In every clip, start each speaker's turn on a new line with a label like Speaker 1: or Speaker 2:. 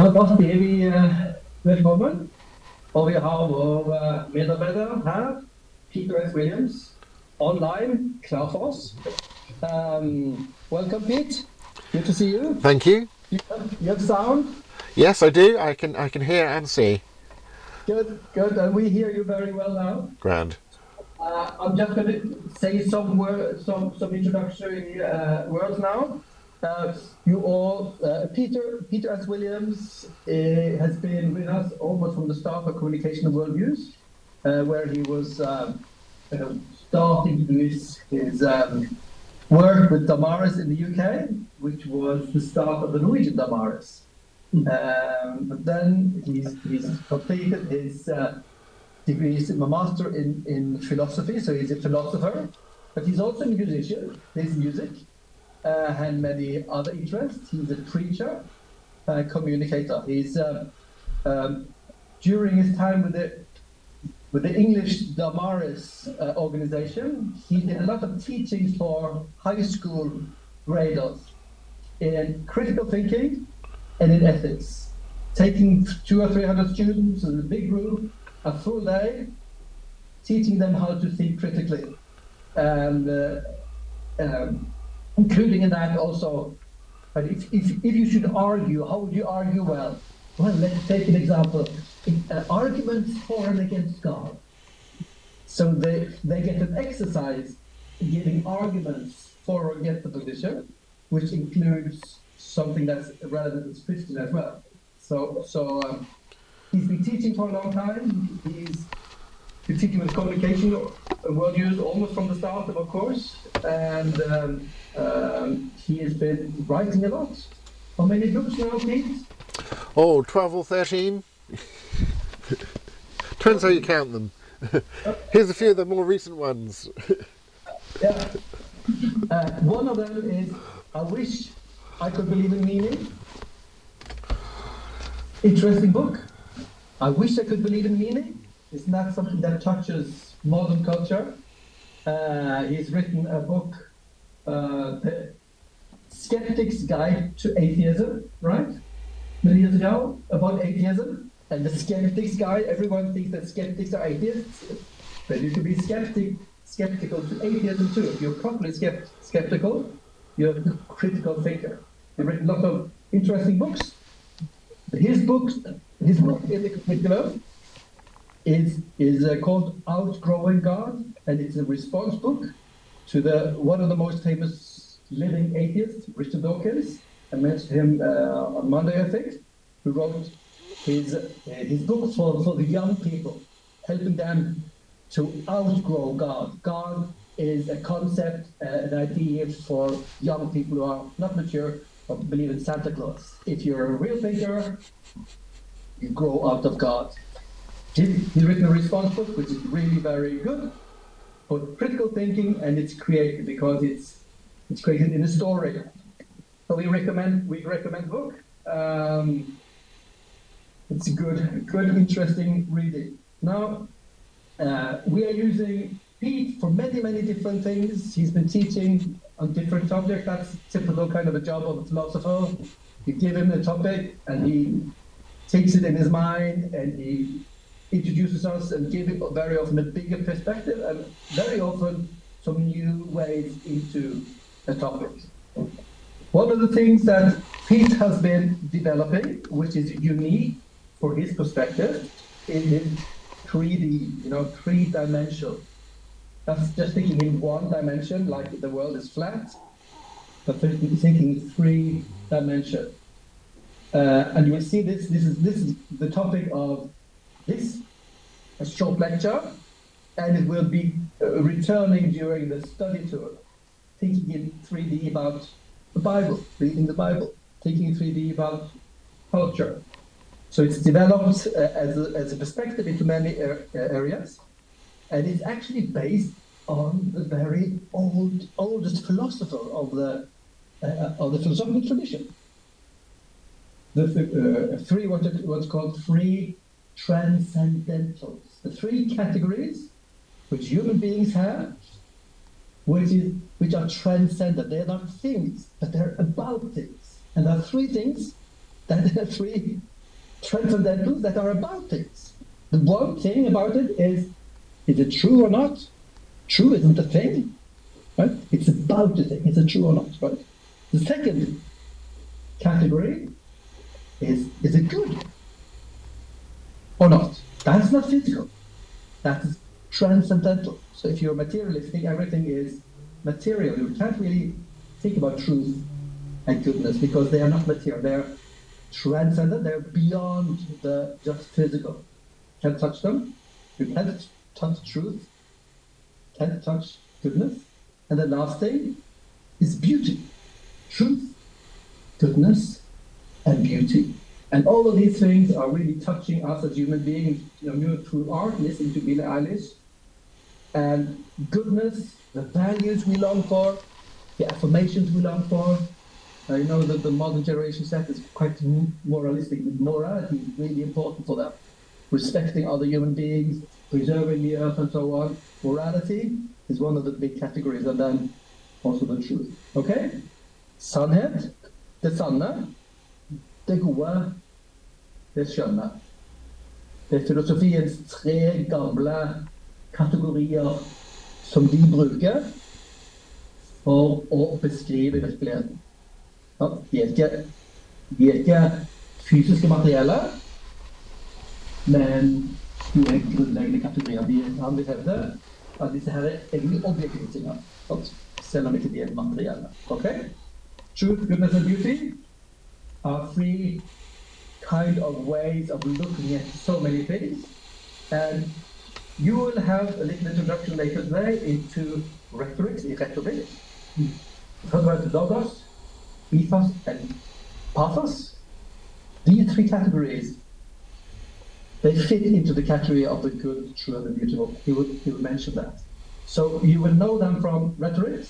Speaker 1: Da sier vi eh, velkommen. Og vi har vår eh, medarbeider her, Peter S. Williams, online, klar for oss. Um, welcome, Pete. Good to see you.
Speaker 2: Thank you.
Speaker 1: You have, you have sound.
Speaker 2: Yes, I do. I can I can hear and see.
Speaker 1: Good, good. And we hear you very well now.
Speaker 2: Grand.
Speaker 1: Uh, I'm just going to say some word, some some introductory uh, words now. Uh, you all, uh, Peter Peter S. Williams uh, has been with us almost from the start of Communication and Worldviews, uh, where he was um, kind of starting to do his, his um, work with Damaris in the UK, which was the start of the Norwegian Damaris. Um, but then he's, he's completed his uh, degree, he's a master in, in philosophy, so he's a philosopher, but he's also a musician, plays music, uh, and many other interests. He's a preacher, a communicator. He's um, um, during his time with the with the English Damaris uh, organization, he did a lot of teaching for high school graders in critical thinking and in ethics, taking two or three hundred students in a big group, a full day, teaching them how to think critically, and uh, um, including in that also. But if, if, if you should argue, how would you argue well? Well, let's take an example. Uh, arguments for and against God. So they, they get an exercise giving arguments for or against the position, which includes something that's relevant as Christian as well. So, so um, he's been teaching for a long time. He's with communication world use almost from the start of course, and um, um, he has been writing a lot. How many books now, Pete?
Speaker 2: Oh, 12 or 13? Depends how you count them. Here's a few of the more recent ones.
Speaker 1: Yeah. Uh, one of them is I wish I could believe in meaning. Interesting book. I wish I could believe in meaning. Isn't that something that touches modern culture? Uh, he's written a book, uh, The Skeptic's Guide to Atheism, right? Many years ago, about atheism. And the skeptic's guide, everyone thinks that skeptics are atheists. But you can be skeptic, skeptical to atheism too. If you're properly skept, skeptical, you're a critical thinker. He's written a lot of interesting books. His books, his book in particular, is is uh, called Outgrowing God, and it's a response book to the one of the most famous living atheists, Richard Dawkins. I met him uh, on Monday, I think, who wrote his uh, his book for, for the young people, helping them to outgrow God. God is a concept, uh, an idea for young people who are not mature but believe in Santa Claus. If you're a real thinker, you grow out of God. He, he's written a response book, which is really very good for critical thinking, and it's creative because it's it's created in a story. So we recommend we recommend book. Um, it's good, good, interesting reading. Now uh, we are using Pete for many, many different things. He's been teaching on different topics. That's typical kind of a job of a philosopher. You give him a topic, and he takes it in his mind, and he introduces us and gives very often a bigger perspective, and very often some new ways into a topic. One of the things that Pete has been developing, which is unique for his perspective, is 3D, you know, three dimensional. That's just thinking in one dimension, like the world is flat, but thinking three dimension. Uh, and you will see this. This is this is the topic of this a short lecture, and it will be uh, returning during the study tour, thinking in 3D about the Bible, reading the Bible, thinking in 3D about culture. So it's developed uh, as, a, as a perspective into many er areas, and it's actually based on the very old, oldest philosopher of the uh, of the philosophical tradition. The uh, three what what's called three transcendentals, the three categories which human beings have, which is which are transcendent. They're not things, but they're about things. And there are three things that are three transcendentals that are about things. The one thing about it is, is it true or not? True isn't a thing, right? It's about the thing. Is it true or not, right? The second category is, is it good or not? That's not physical. That's transcendental. So if you're materialistic, everything is material. You can't really think about truth and goodness because they are not material. They're transcendent. They're beyond the just physical. Can't touch them. You can't touch truth. Can't touch goodness. And the last thing is beauty. Truth, goodness, and beauty. And all of these things are really touching us as human beings, you know, through art, listening to Billie Eilish. And goodness, the values we long for, the affirmations we long for. I know that the modern generation set is quite moralistic. Morality is really important for them. Respecting other human beings, preserving the earth, and so on. Morality is one of the big categories, and then also the truth. Okay? Sannhet, det sanne, det gode, det skjønne. Det er filosofiens tre gamle kategorier som de bruker for å beskrive virkeligheten. De er ikke, de er ikke fysiske materielle, men de er grunnleggende kategorier. De, han vil hevde at disse her er egentlig objektive ting, selv om ikke de er materielle. Okay? Truth, goodness and beauty are three kind of ways of looking at so many things. And you will have a little introduction later today into rhetoric, rhetoric. Talk about the logos, ethos, and pathos. These three categories, they fit into the category of the good, true, and the beautiful. He will, he will mention that. So you will know them from rhetoric.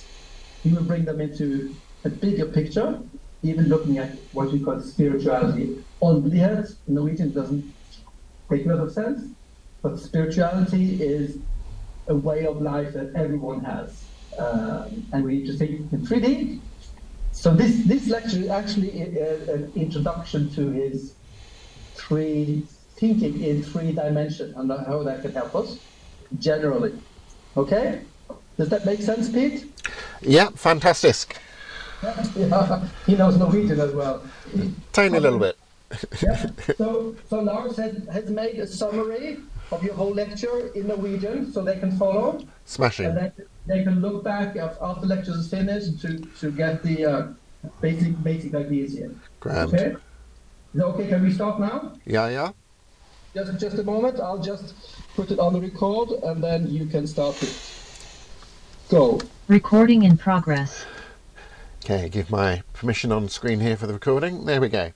Speaker 1: He will bring them into a bigger picture, even looking at what we call spirituality. In Norwegian doesn't make a lot of sense, but spirituality is a way of life that everyone has. Um, and we need to think in 3D. So this, this lecture is actually a, an introduction to his three thinking in three dimensions and how that can help us generally. Okay? Does that make sense, Pete?
Speaker 2: Yeah, fantastic.
Speaker 1: yeah, he knows Norwegian as well.
Speaker 2: Tiny little bit.
Speaker 1: yeah. So, so Lars has, has made a summary of your whole lecture in Norwegian so they can follow.
Speaker 2: Smashing.
Speaker 1: And then they can look back after the lecture is finished to, to get the uh, basic basic ideas here.
Speaker 2: Grand.
Speaker 1: Okay? Is that okay? Can we start now?
Speaker 2: Yeah, yeah.
Speaker 1: Just, just a moment. I'll just put it on the record and then you can start it. Go.
Speaker 3: Recording in progress.
Speaker 2: Okay, give my permission on screen here for the recording. There we go.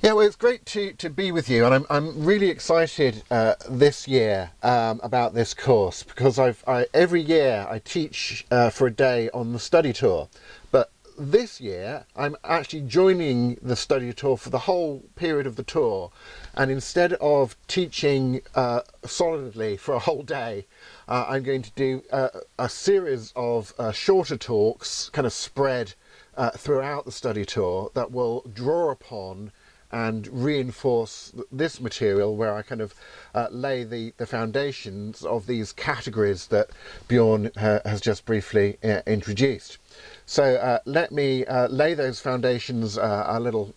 Speaker 2: Yeah, well, it's great to, to be with you, and I'm, I'm really excited uh, this year um, about this course because I've I, every year I teach uh, for a day on the study tour, but this year I'm actually joining the study tour for the whole period of the tour, and instead of teaching uh, solidly for a whole day, uh, I'm going to do uh, a series of uh, shorter talks, kind of spread uh, throughout the study tour, that will draw upon and reinforce this material where I kind of uh, lay the, the foundations of these categories that Bjorn uh, has just briefly uh, introduced. So uh, let me uh, lay those foundations a little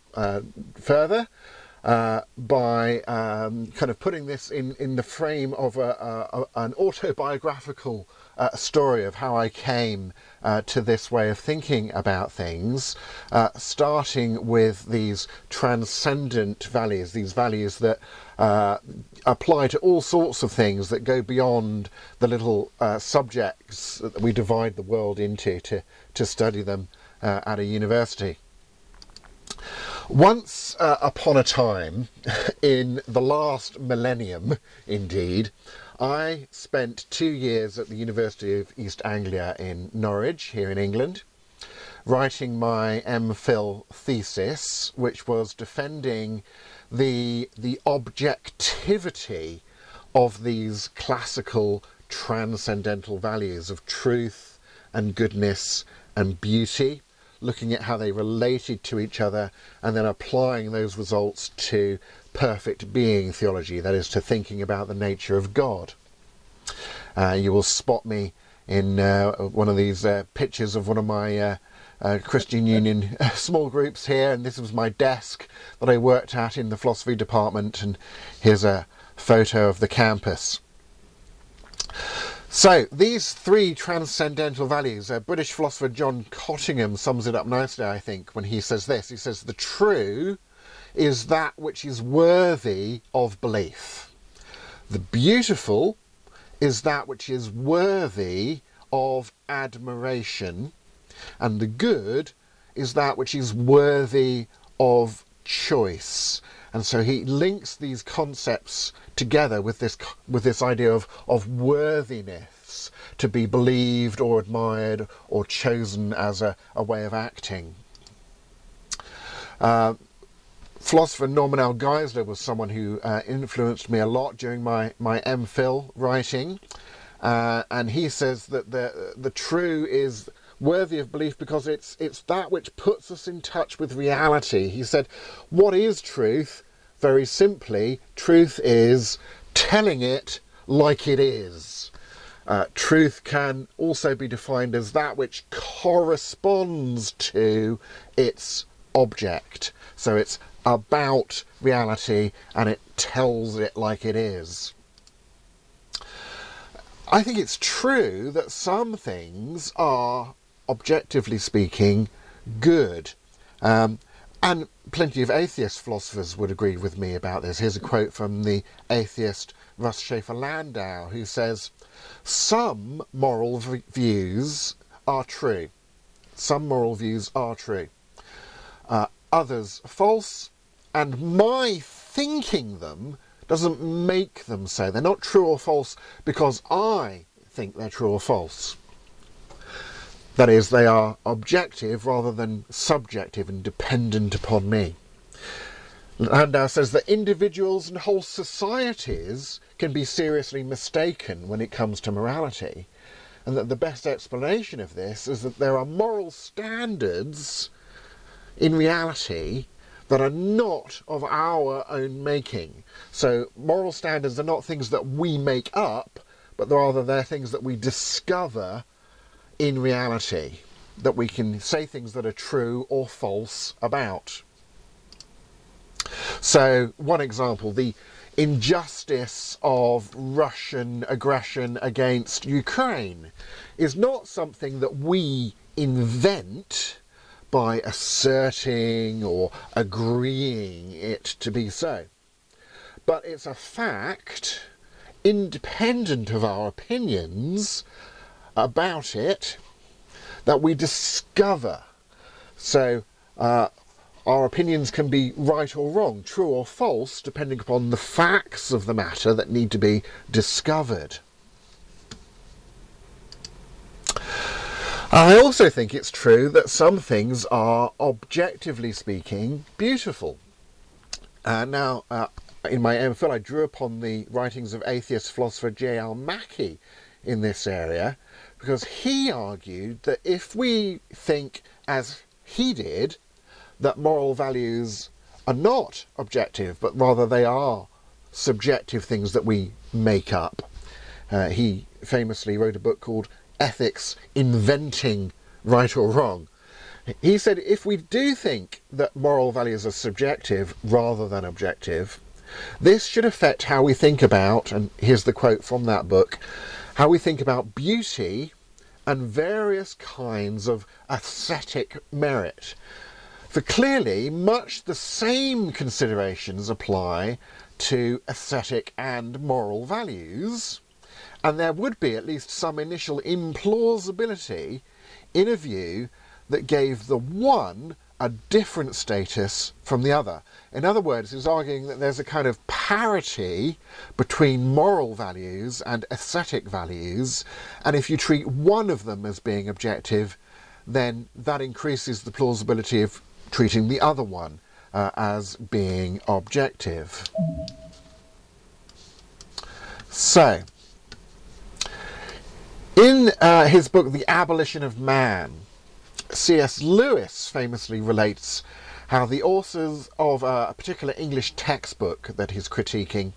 Speaker 2: further. By um, kind of putting this in, in the frame of a, a, an autobiographical uh, story of how I came uh, to this way of thinking about things, uh, starting with these transcendent values, these values that uh, apply to all sorts of things that go beyond the little uh, subjects that we divide the world into to, to study them uh, at a university. Once uh, upon a time, in the last millennium, indeed, I spent two years at the University of East Anglia in Norwich, here in England, writing my MPhil thesis, which was defending the, the objectivity of these classical transcendental values of truth and goodness and beauty, looking at how they related to each other, and then applying those results to perfect being theology, that is, to thinking about the nature of God. Uh, you will spot me in uh, one of these uh, pictures of one of my uh, uh, Christian Union small groups here, and this was my desk that I worked at in the philosophy department, and here's a photo of the campus. So, these three transcendental values, uh, British philosopher John Cottingham sums it up nicely, I think, when he says this. He says, The true is that which is worthy of belief. The beautiful is that which is worthy of admiration, and the good is that which is worthy of choice. And so he links these concepts together with this with this idea of, of worthiness to be believed or admired or chosen as a, a way of acting. Uh, philosopher Norman L. Geisler was someone who uh, influenced me a lot during my, my MPhil writing. Uh, and he says that the, the true is worthy of belief because it's, it's that which puts us in touch with reality. He said, What is truth? Very simply, truth is telling it like it is. Uh, truth can also be defined as that which corresponds to its object. So it's about reality and it tells it like it is. I think it's true that some things are, objectively speaking, good. Um, and plenty of atheist philosophers would agree with me about this. Here's a quote from the atheist Russ Shafer Landau, who says, Some moral v- views are true. Some moral views are true. Uh, others false, and my thinking them doesn't make them so. They're not true or false because I think they're true or false. That is, they are objective rather than subjective and dependent upon me. Landau says that individuals and whole societies can be seriously mistaken when it comes to morality, and that the best explanation of this is that there are moral standards in reality that are not of our own making. So moral standards are not things that we make up, but rather they're things that we discover in reality, that we can say things that are true or false about. So, one example, the injustice of Russian aggression against Ukraine is not something that we invent by asserting or agreeing it to be so. But it's a fact, independent of our opinions about it, that we discover. So, uh, our opinions can be right or wrong, true or false, depending upon the facts of the matter that need to be discovered. I also think it's true that some things are, objectively speaking, beautiful. Uh, now, uh, in my MPhil, I drew upon the writings of atheist philosopher J.L. Mackie in this area because he argued that if we think as he did, that moral values are not objective, but rather they are subjective things that we make up. Uh, he famously wrote a book called ethics inventing right or wrong. He said if we do think that moral values are subjective rather than objective, this should affect how we think about, and here's the quote from that book, how we think about beauty and various kinds of aesthetic merit. For clearly, much the same considerations apply to aesthetic and moral values and there would be at least some initial implausibility in a view that gave the one a different status from the other. In other words, he's arguing that there's a kind of parity between moral values and aesthetic values, and if you treat one of them as being objective, then that increases the plausibility of treating the other one uh, as being objective. So, in uh, his book, The Abolition of Man, C.S. Lewis famously relates how the authors of a particular English textbook that he's critiquing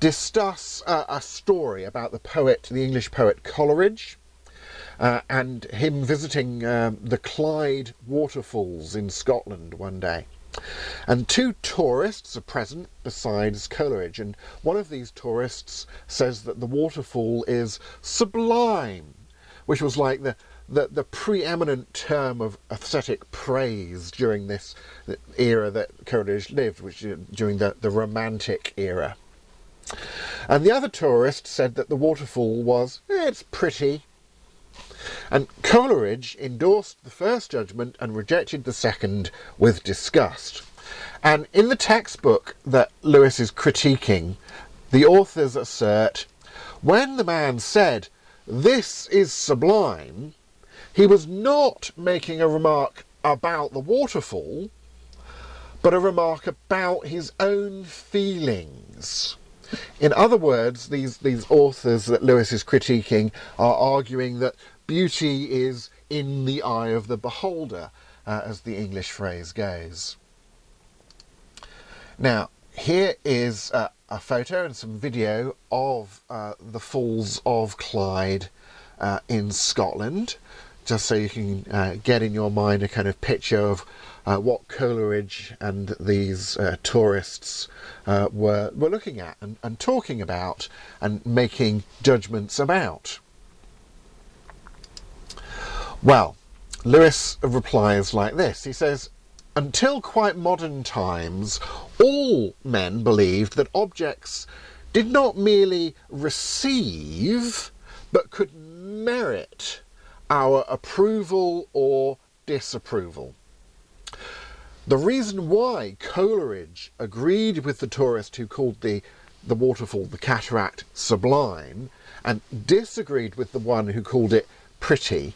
Speaker 2: discuss uh, a story about the poet, the English poet Coleridge, uh, and him visiting um, the Clyde waterfalls in Scotland one day. And two tourists are present besides Coleridge, and one of these tourists says that the waterfall is sublime, which was like the the, the preeminent term of aesthetic praise during this era that Coleridge lived, which during the, the Romantic era. And the other tourist said that the waterfall was, eh, it's pretty. And Coleridge endorsed the first judgment and rejected the second with disgust. And in the textbook that Lewis is critiquing, the authors assert when the man said, This is sublime, he was not making a remark about the waterfall, but a remark about his own feelings. In other words, these, these authors that Lewis is critiquing are arguing that beauty is in the eye of the beholder, uh, as the English phrase goes. Now, here is uh, a photo and some video of uh, the Falls of Clyde uh, in Scotland just so you can uh, get in your mind a kind of picture of uh, what Coleridge and these uh, tourists uh, were were looking at and, and talking about and making judgments about. Well, Lewis replies like this. He says, until quite modern times, all men believed that objects did not merely receive, but could merit our approval or disapproval. The reason why Coleridge agreed with the tourist who called the, the waterfall, the cataract, sublime, and disagreed with the one who called it pretty,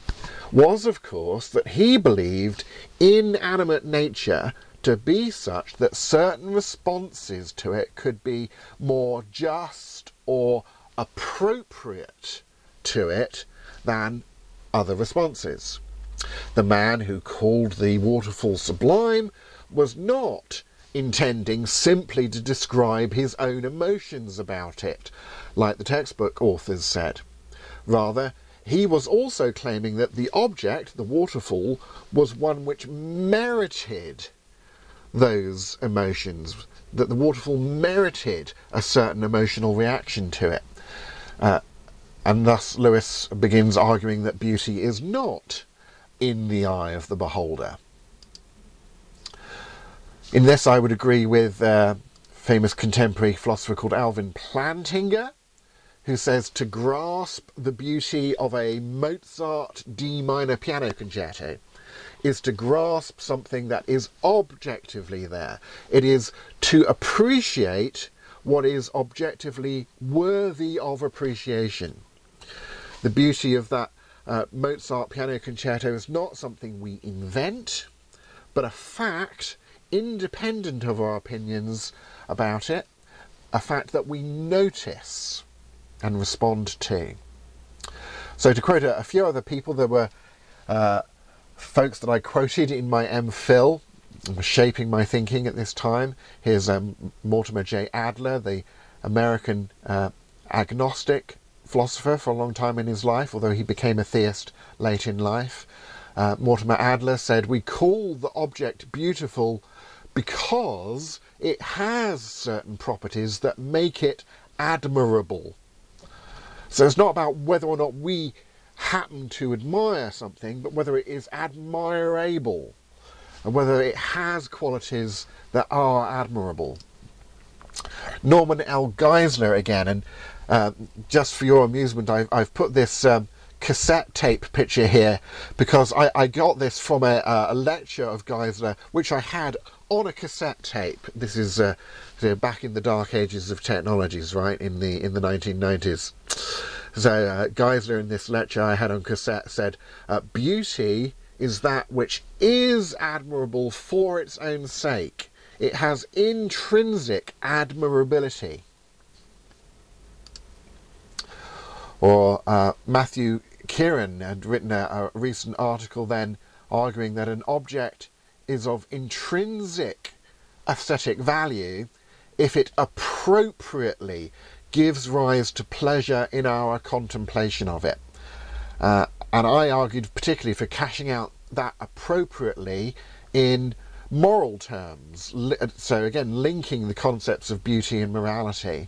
Speaker 2: was of course that he believed inanimate nature to be such that certain responses to it could be more just or appropriate to it than other responses. The man who called the waterfall sublime was not intending simply to describe his own emotions about it, like the textbook authors said. Rather, he was also claiming that the object, the waterfall, was one which merited those emotions, that the waterfall merited a certain emotional reaction to it. Uh, and thus Lewis begins arguing that beauty is not in the eye of the beholder. In this, I would agree with a famous contemporary philosopher called Alvin Plantinga, who says to grasp the beauty of a Mozart D minor piano concerto is to grasp something that is objectively there. It is to appreciate what is objectively worthy of appreciation the beauty of that uh, Mozart piano concerto is not something we invent, but a fact independent of our opinions about it, a fact that we notice and respond to. So, to quote a, a few other people, there were uh, folks that I quoted in my MPhil, shaping my thinking at this time. Here's um, Mortimer J. Adler, the American uh, agnostic philosopher for a long time in his life, although he became a theist late in life. Uh, Mortimer Adler said, We call the object beautiful because it has certain properties that make it admirable. So it's not about whether or not we happen to admire something, but whether it is admirable and whether it has qualities that are admirable. Norman L. Geisler again, and uh, just for your amusement, I've, I've put this um, cassette tape picture here because I, I got this from a, a, lecture of Geisler, which I had on a cassette tape. This is uh, back in the dark ages of technologies, right in the in the 1990s. So uh, Geisler in this lecture I had on cassette said, uh, "Beauty is that which is admirable for its own sake. It has intrinsic admirability." Or uh, Matthew Kieran had written a, a, recent article then arguing that an object is of intrinsic aesthetic value if it appropriately gives rise to pleasure in our contemplation of it. Uh, and I argued particularly for cashing out that appropriately in moral terms. So, again, linking the concepts of beauty and morality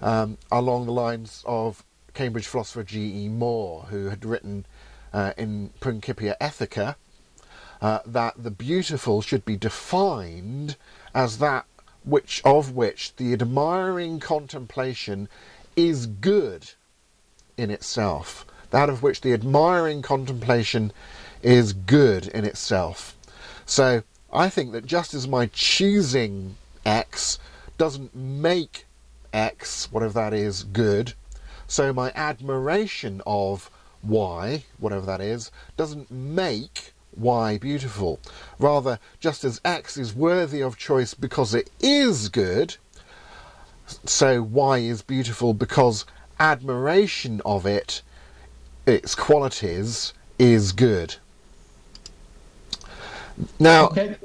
Speaker 2: um, along the lines of Cambridge philosopher G.E. Moore, who had written uh, in Principia Ethica uh, that the beautiful should be defined as that which of which the admiring contemplation is good in itself, that of which the admiring contemplation is good in itself. So I think that just as my choosing X doesn't make X, whatever that is, good, so my admiration of Y, whatever that is, doesn't make Y beautiful. Rather, just as X is worthy of choice because it is good, so Y is beautiful because admiration of it, its qualities, is good. Now,
Speaker 1: okay,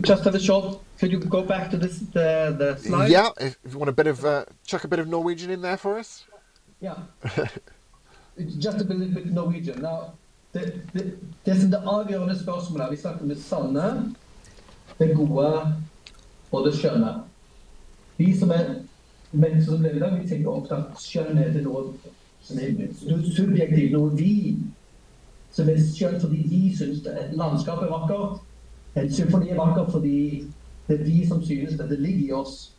Speaker 1: just have a short. Could you go back to this the the slide?
Speaker 2: Yeah, if, you want a bit of uh, chuck a bit of Norwegian in there for us.
Speaker 1: Yeah, just a little bit Norwegian. Now, det, det, det som det avgjørende spørsmålet Vi snakker om det sanne, det gode og det skjønne. Vi som er mennesker som lever i dag, vi tenker ofte at skjønnhet er noe som er subjektivt, noe vi som er skjønt fordi vi syns et landskap er vakkert. En symfoni er vakker fordi det er vi som synes at Det ligger i oss.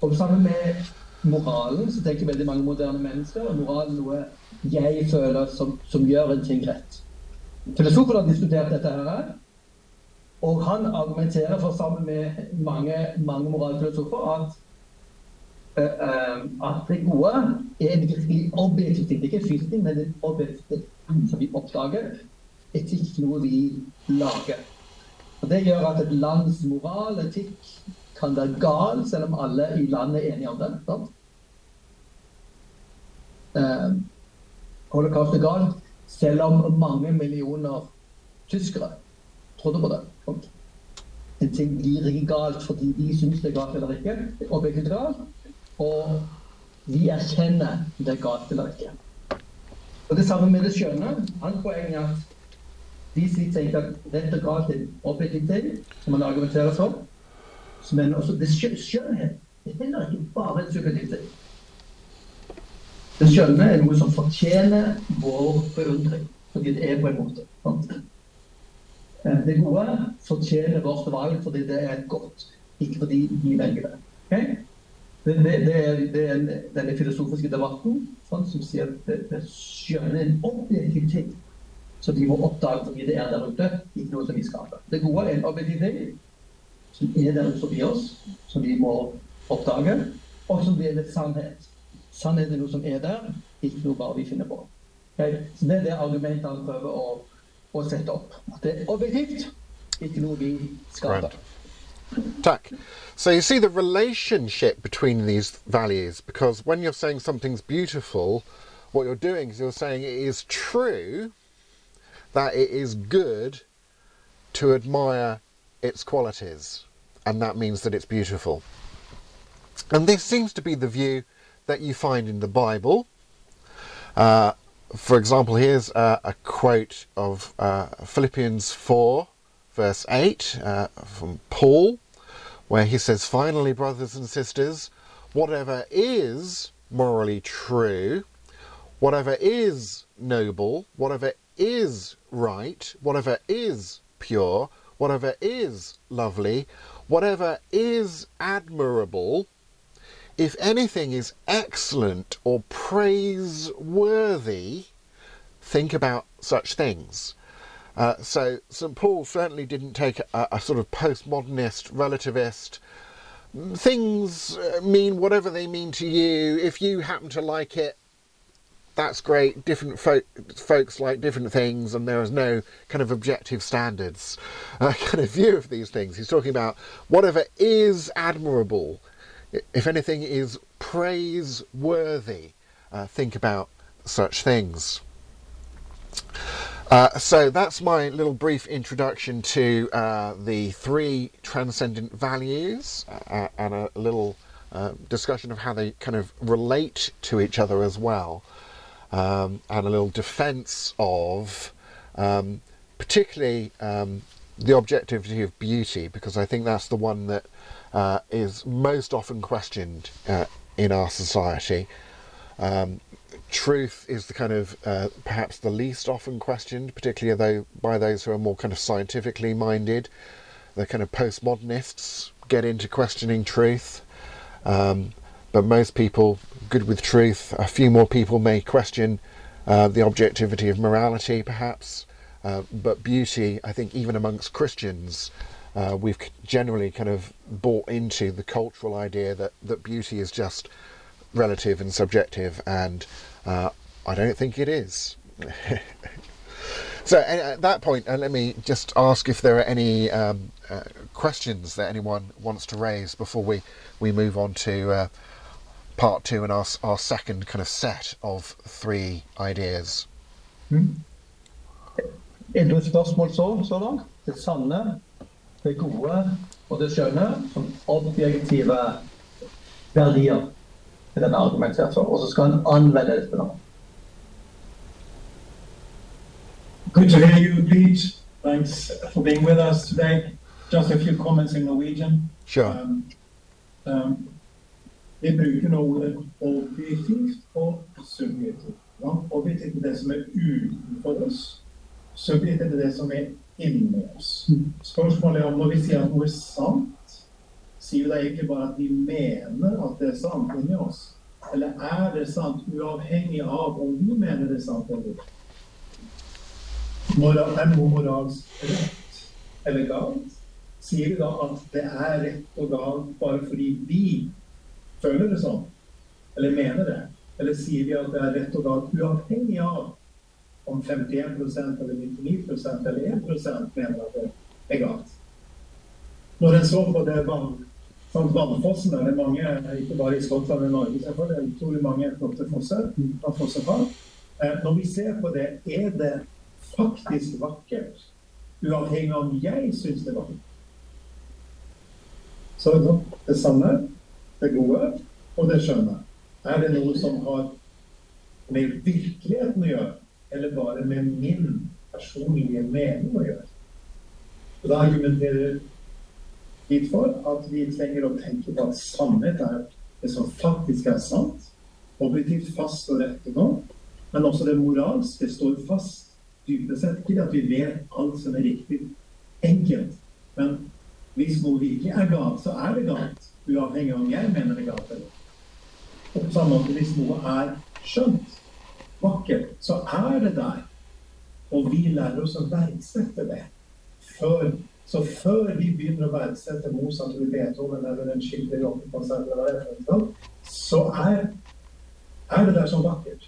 Speaker 1: Og sammen med moralen så tenker veldig mange moderne mennesker at moralen er noe jeg føler som, som gjør en ting rett. Filosofen har diskutert dette her, og han argumenterer for sammen med mange, mange moralfilosofer at uh, at det gode er en virkelig objektiv ting. Ikke en fysisk men en objektiv ting som vi oppdager. Etikk noe vi lager. Og Det gjør at et lands moral, etikk, kan være gal, selv om alle i landet er enige om det. Sant? eh, holocaust er galt, selv om mange millioner tyskere trodde på det. En ting blir ikke galt fordi de syns det er galt eller ikke, objektivt galt, og vi erkjenner det er galt eller ikke. Og Det samme med det skjønne. Hans poeng er at de sier tenker at rett og galt er en objektiv ting, som man argumenterer for, men også det skjønnhet det er heller ikke bare en subjektivitet. Det skjønne er noe som fortjener vår beundring, fordi det er på en måte. Sant? Eh, det gode fortjener vårt valg fordi det er godt, ikke fordi vi velger det. Okay? Det, det, det, er, det, er, denne filosofiske debatten sant, som sier at det, det skjønner en objektiv ting som vi må oppdage fordi det er der ute, ikke noe som vi skaper. Det gode er en objektiv ting som er der forbi oss, som vi må oppdage, og som deler sannhet. Sannhet er noe som er der, ikke noe bare vi finner på. Okay? Så Det er det argumentet han prøver å, å sette opp. At det er objektivt, ikke noe vi skaper.
Speaker 2: Tack. So you see the relationship between these values because when you're saying something's beautiful, what you're doing is you're saying it is true that it is good to admire its qualities, and that means that it's beautiful. And this seems to be the view that you find in the Bible. Uh, for example, here's uh, a quote of uh, Philippians 4, verse 8 uh, from Paul, where he says, Finally, brothers and sisters, whatever is morally true, whatever is noble, whatever is right, whatever is pure, whatever is lovely, whatever is admirable, if anything is excellent or praiseworthy, think about such things. Uh, so St. Paul certainly didn't take a, a sort of postmodernist, relativist, things uh, mean whatever they mean to you. If you happen to like it, that's great. Different folk, folks like different things, and there is no kind of objective standards uh, kind of view of these things. He's talking about whatever is admirable if anything is praiseworthy, uh, think about such things. Uh, so that's my little brief introduction to uh, the three transcendent values uh, and a little uh, discussion of how they kind of relate to each other as well, um, and a little defense of um, particularly um, the objectivity of beauty, because I think that's the one that uh, is most often questioned uh, in our society. Um, truth is the kind of uh, perhaps the least often questioned, particularly though by those who are more kind of scientifically minded. The kind of postmodernists get into questioning truth, um, but most people good with truth. A few more people may question uh, the objectivity of morality, perhaps, uh, but beauty. I think even amongst Christians. Uh, we've generally kind of bought into the cultural idea that, that beauty is just relative and subjective, and uh, I don't think it is. so at that point, uh, let me just ask if there are any um, uh, questions that anyone wants to raise before we, we move on to part two and our, our second kind of set of three ideas.
Speaker 1: Mm. Det et spørsmål så, så langt? Det sanne, det gode og det skjønne som objektive verdier. den argumentert for, og så skal han anvende dette nå.
Speaker 4: Good to hear you, Pete. Thanks for being with us today. Just a few comments in Norwegian.
Speaker 2: Sure.
Speaker 4: Um, um, vi bruker nå ordet objektivt og subjektivt. Ja? Objektivt er det som er utenfor oss. Subjektivt er det som er inni oss. Mm. Spørsmålet er om når vi sier at noe er sant, sier vi da egentlig bare at vi mener at det er sant inni oss? Eller er det sant uavhengig av om vi mener det er sant eller ikke? Er noe moralsk rett eller galt? Sier vi da at det er rett og galt bare fordi vi føler det sånn? Eller mener det? Eller sier vi at det er rett og galt uavhengig av om 51% eller 99% eller 1 mener at det er galt? Når en så på det vann Sånn, Vannfossen er det mange, ikke bare i Skottland og Norge, selvfølgelig, det er utrolig mange flotte fosser. fossefall. Eh, når vi ser på det, er det faktisk vakkert. Uavhengig av om jeg syns det er vakkert. Så det sanne, det gode og det skjønne. Er det noe som har med virkeligheten å gjøre, eller bare med min personlige mening å gjøre? Og da argumenterer dit for at vi trenger å tenke på at sannhet er det som faktisk er sant, objektivt fast og rett nå, men også det moralske står fast dypest sett. Ikke at vi vet alt som er riktig enkelt, men hvis noe virkelig er galt, så er det galt, uavhengig av om jeg mener det galt eller Og på samme måte, hvis noe er skjønt, vakkert, så er det der. Og vi lærer oss å verdsette det før så før vi begynner å verdsette Mozart eller Beethoven eller en skikkelig rockekonsert, så er, er, det der så vakkert.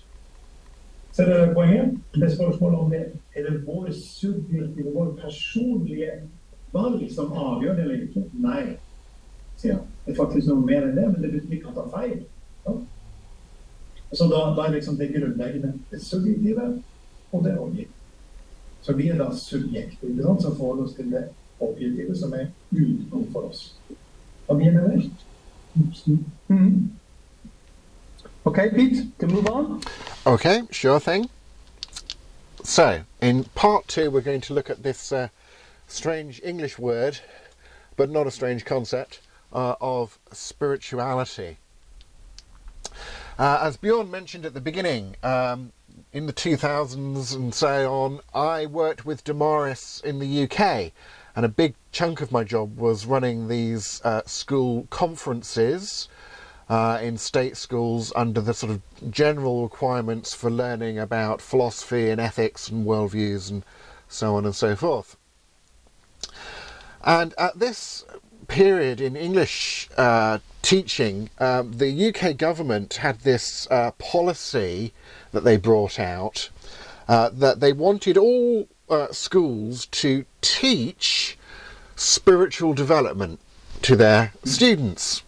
Speaker 4: Ser dere poenget? Det er spørsmålet om det er det vår subjektive, vår personlige valg som avgjør det eller ikke. Nei, sier han. Det er faktisk noe mer enn det, men det betyr ikke at han tar feil. Ja? Så da, da, er liksom det grunnleggende det subjektive og det objektive. Så vi er da subjekter som forholder oss til det objektive som er utenfor oss. Hva mener dere?
Speaker 1: Mm. Okay, Pete, can move on.
Speaker 2: Okay, sure thing. So, in part two, we're going to look at this uh, strange English word, but not a strange concept, uh, of spirituality. Uh, as Bjorn mentioned at the beginning, um, in the 2000s and so on, I worked with Damaris in the UK, and a big chunk of my job was running these uh, school conferences uh, in state schools under the sort of general requirements for learning about philosophy and ethics and worldviews and so on and so forth. And at this period in English uh, teaching, um, the UK government had this uh, policy that they brought out uh, that they wanted all uh, schools to teach spiritual development to their students.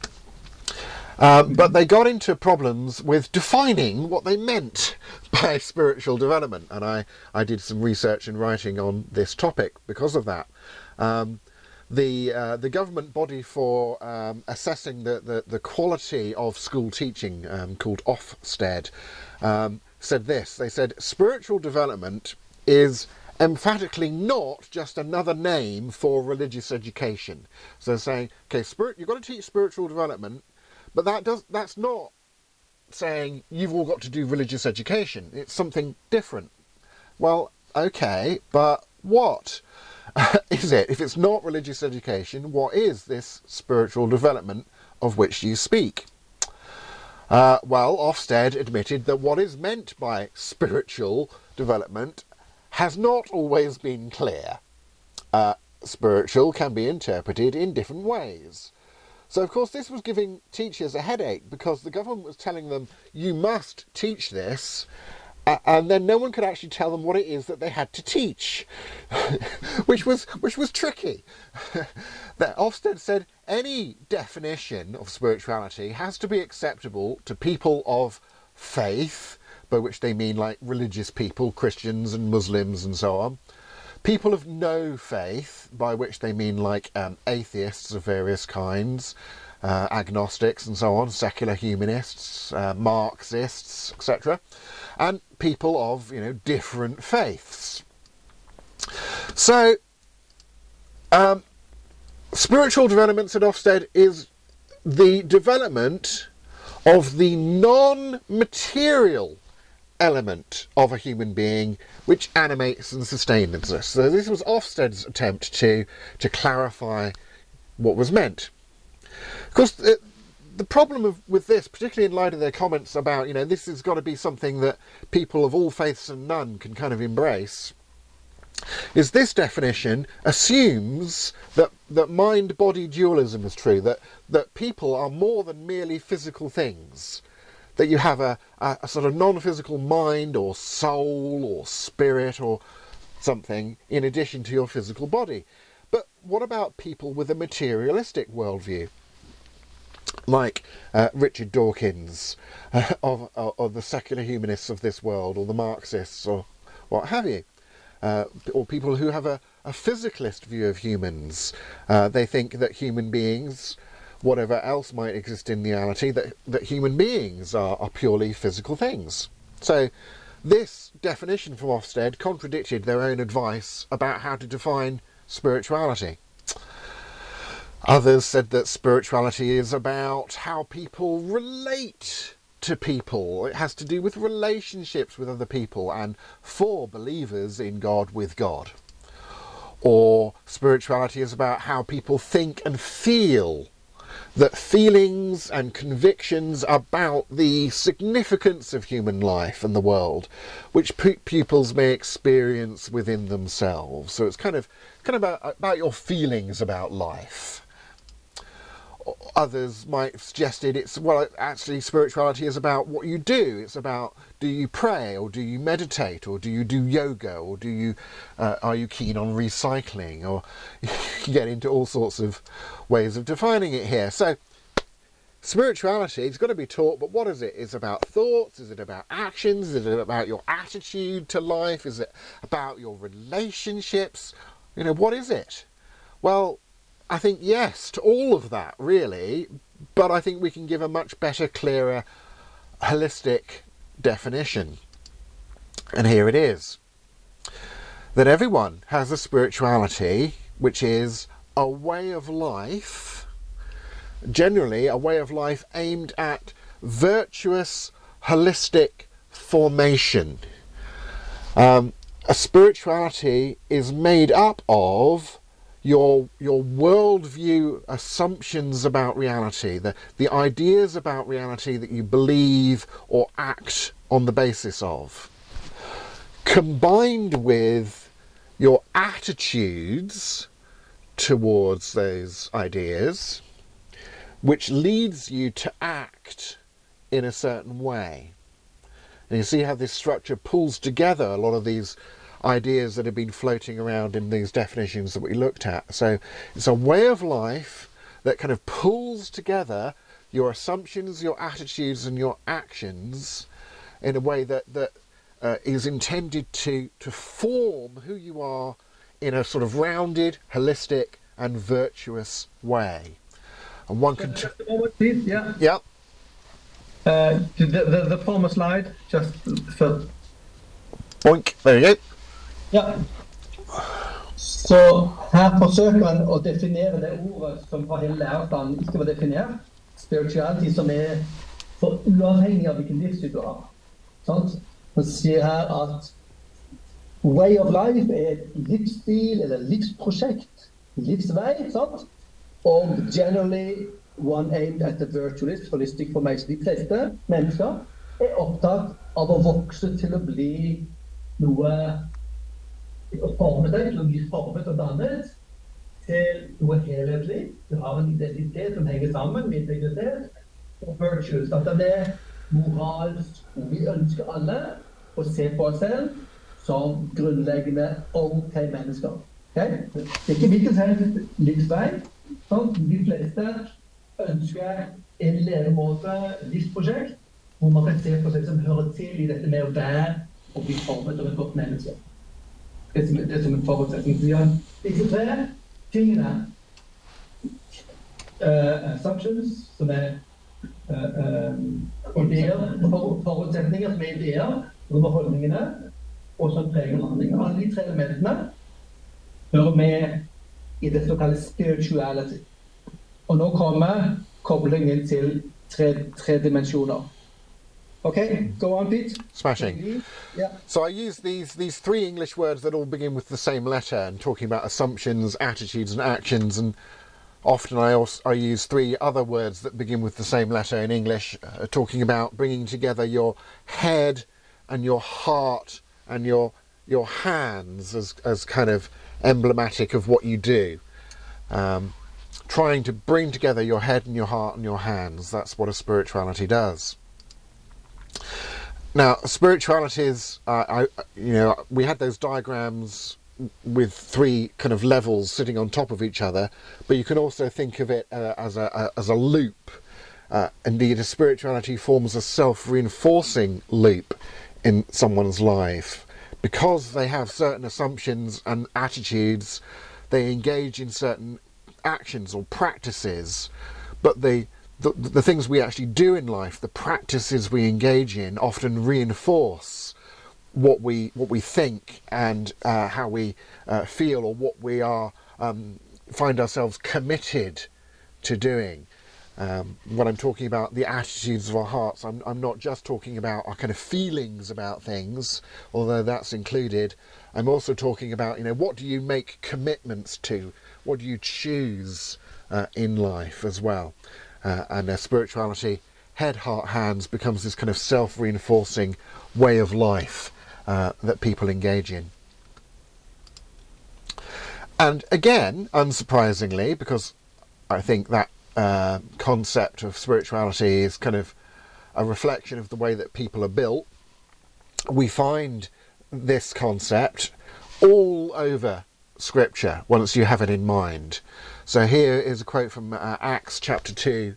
Speaker 2: Um, but they got into problems with defining what they meant by spiritual development, and I, I did some research and writing on this topic because of that. Um, the uh, the government body for um, assessing the, the, the quality of school teaching, um, called Ofsted, um, said this. They said spiritual development is emphatically not just another name for religious education. So they're saying, okay, spirit, you've got to teach spiritual development, but that does that's not saying you've all got to do religious education. It's something different. Well, okay, but what? is it? If it's not religious education, what is this spiritual development of which you speak? Uh, well, Ofsted admitted that what is meant by spiritual development has not always been clear. Uh, spiritual can be interpreted in different ways. So, of course, this was giving teachers a headache because the government was telling them, you must teach this, and then no one could actually tell them what it is that they had to teach, which was which was tricky. that Ofsted said any definition of spirituality has to be acceptable to people of faith, by which they mean like religious people, Christians and Muslims and so on. People of no faith, by which they mean like um, atheists of various kinds, uh, agnostics and so on, secular humanists, uh, Marxists, etc and people of you know different faiths. So, um, spiritual development at Ofsted is the development of the non-material element of a human being which animates and sustains us. So this was Ofsted's attempt to to clarify what was meant. Of course, the problem of, with this, particularly in light of their comments about, you know, this has got to be something that people of all faiths and none can kind of embrace, is this definition assumes that, that mind-body dualism is true, that, that people are more than merely physical things, that you have a, a, a sort of non-physical mind or soul or spirit or something in addition to your physical body. But what about people with a materialistic worldview? Like uh, Richard Dawkins uh, of, of, the secular humanists of this world, or the Marxists, or what have you, uh, or people who have a, a physicalist view of humans. Uh, they think that human beings, whatever else might exist in reality, that, that human beings are, are purely physical things. So this definition from Ofsted contradicted their own advice about how to define spirituality. Others said that spirituality is about how people relate to people. It has to do with relationships with other people and for believers in God with God. Or spirituality is about how people think and feel. That feelings and convictions about the significance of human life and the world, which pupils may experience within themselves. So it's kind of kind of about, about your feelings about life others might have suggested it's well actually spirituality is about what you do. It's about do you pray or do you meditate or do you do yoga or do you uh, are you keen on recycling or you get into all sorts of ways of defining it here. So spirituality is going to be taught but what is it? It's about thoughts? Is it about actions? Is it about your attitude to life? Is it about your relationships? You know what is it? Well I think yes to all of that, really, but I think we can give a much better, clearer, holistic definition. And here it is that everyone has a spirituality which is a way of life, generally, a way of life aimed at virtuous, holistic formation. Um, a spirituality is made up of your your worldview assumptions about reality, the, the ideas about reality that you believe or act on the basis of, combined with your attitudes towards those ideas, which leads you to act in a certain way. And you see how this structure pulls together a lot of these ideas that have been floating around in these definitions that we looked at. So it's a way of life that kind of pulls together your assumptions, your attitudes, and your actions in a way that that uh, is intended to to form who you are in a sort of rounded, holistic, and virtuous way. And one can, t-
Speaker 1: Just a moment, please. Yeah.
Speaker 2: yeah,
Speaker 1: Uh, the, the, the former slide, just for
Speaker 2: Bjorn, there you go.
Speaker 1: Ja. Så her forsøker han å definere det ordet som fra hele læreplanen ikke var definert. Spirituality som er for uavhengig av hvilken livsstil du har. Sant? Han sier her at way of life er et livsstil eller livsprosjekt. Livsvei. sant? Og generally one aimed at the virtualist, holistic formation. De fleste mennesker er opptatt av å vokse til å bli noe å forme deg til å bli formet og dannet til noe helhetlig. Du har en identitet som henger sammen med integritet og virtues. At det er moralsk. Vi ønsker alle å se på oss selv som grunnleggende OK mennesker. Okay? Det er ikke hvilken som helst livsvei. De fleste ønsker en levemåte, livsprosjekt, hvor man kan se på seg som hører til i dette med å være og bli formet av et godt menneske. Det som, det som en forutsetning. Så har disse tre tingene. Uh, assumptions, som er uh, um, ideer, for, forutsetninger som er ideer, som er holdningene, og som preger handlinger. Alle de tre elementene hører med i det som kalles spirituality. Og nå kommer koblingen til tre, tre dimensjoner. Okay, go on, Pete.
Speaker 2: Smashing.
Speaker 1: Yeah.
Speaker 2: So I use these these three English words that all begin with the same letter, and talking about assumptions, attitudes, and actions. And often I also I use three other words that begin with the same letter in English, uh, talking about bringing together your head and your heart and your your hands as as kind of emblematic of what you do. Um, trying to bring together your head and your heart and your hands. That's what a spirituality does. Now, spirituality is, uh, I, you know, we had those diagrams with three kind of levels sitting on top of each other, but you can also think of it uh, as a, a as a loop. Uh, indeed, a spirituality forms a self-reinforcing loop in someone's life because they have certain assumptions and attitudes. They engage in certain actions or practices, but they the, the things we actually do in life, the practices we engage in, often reinforce what we what we think and uh, how we uh, feel, or what we are um, find ourselves committed to doing. Um, when I'm talking about the attitudes of our hearts, I'm, I'm not just talking about our kind of feelings about things, although that's included. I'm also talking about, you know, what do you make commitments to? What do you choose uh, in life as well? Uh, and their spirituality, head, heart, hands, becomes this kind of self reinforcing way of life uh, that people engage in. And again, unsurprisingly, because I think that uh, concept of spirituality is kind of a reflection of the way that people are built, we find this concept all over Scripture once you have it in mind. So here is a quote from uh, Acts chapter 2,